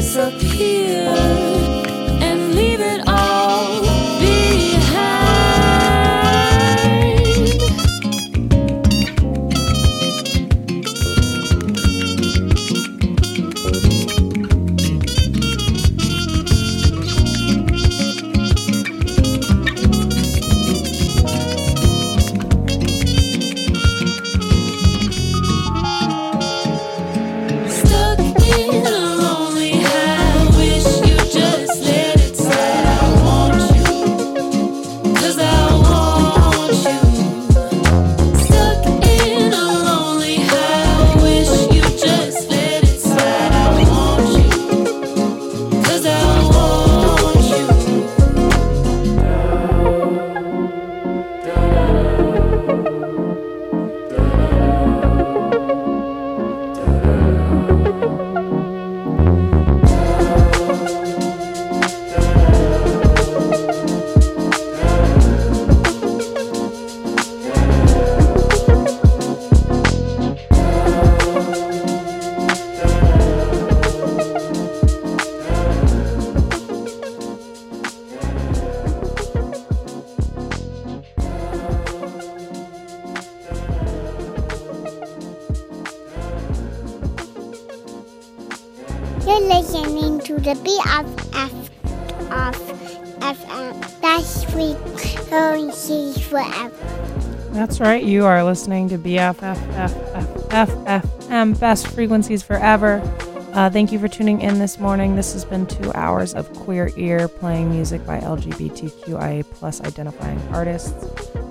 disappear You are listening to BFF.FM, Best Frequencies Forever. Uh, thank you for tuning in this morning. This has been two hours of queer ear playing music by LGBTQIA plus identifying artists.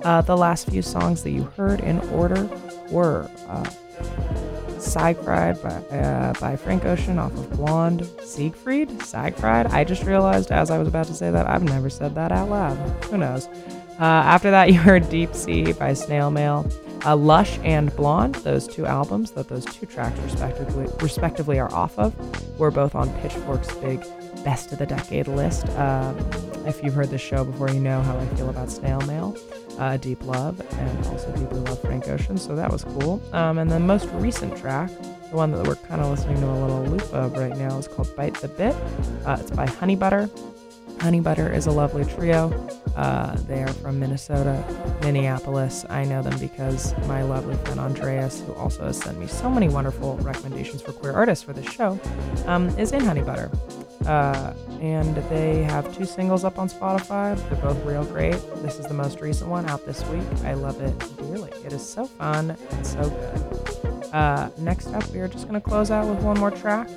Uh, the last few songs that you heard in order were uh, Siegfried by, uh, by Frank Ocean off of Blonde. Siegfried? Siegfried? I just realized as I was about to say that I've never said that out loud. Who knows? Uh, after that, you heard Deep Sea by Snail Mail. Uh, Lush and Blonde, those two albums that those two tracks respectively respectively are off of, were both on Pitchfork's big Best of the Decade list. Um, if you've heard this show before, you know how I feel about Snail Mail, uh, Deep Love, and also deeply love Frank Ocean, so that was cool. Um, and the most recent track, the one that we're kind of listening to a little loop of right now, is called Bite the Bit. Uh, it's by Honeybutter. Honeybutter is a lovely trio. Uh, they are from Minnesota, Minneapolis. I know them because my lovely friend Andreas, who also has sent me so many wonderful recommendations for queer artists for this show, um, is in Honeybutter. Uh, and they have two singles up on Spotify. They're both real great. This is the most recent one out this week. I love it dearly. It is so fun and so good. Uh, next up, we are just going to close out with one more track.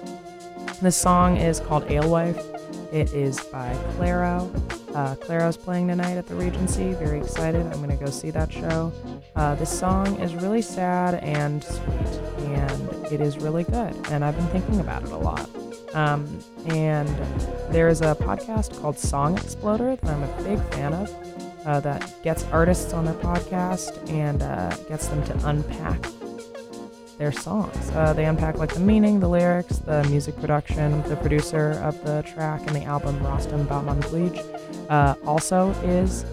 This song is called Alewife. It is by Clairo. Uh, Clairo's playing tonight at the Regency. Very excited. I'm going to go see that show. Uh, this song is really sad and sweet, and it is really good. And I've been thinking about it a lot. Um, and there's a podcast called Song Exploder that I'm a big fan of uh, that gets artists on their podcast and uh, gets them to unpack their songs. Uh, they unpack like the meaning, the lyrics, the music production. The producer of the track and the album, Rostam Batman Bleach, uh, also is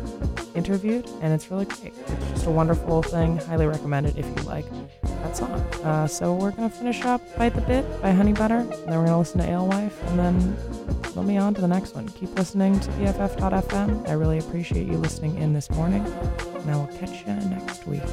interviewed, and it's really great. It's just a wonderful thing. Highly recommended if you like that song. Uh, so we're gonna finish up "Bite the Bit" by Honeybutter, and then we're gonna listen to Alewife, and then let me on to the next one. Keep listening to BFF.fm. I really appreciate you listening in this morning, and I will catch you next week.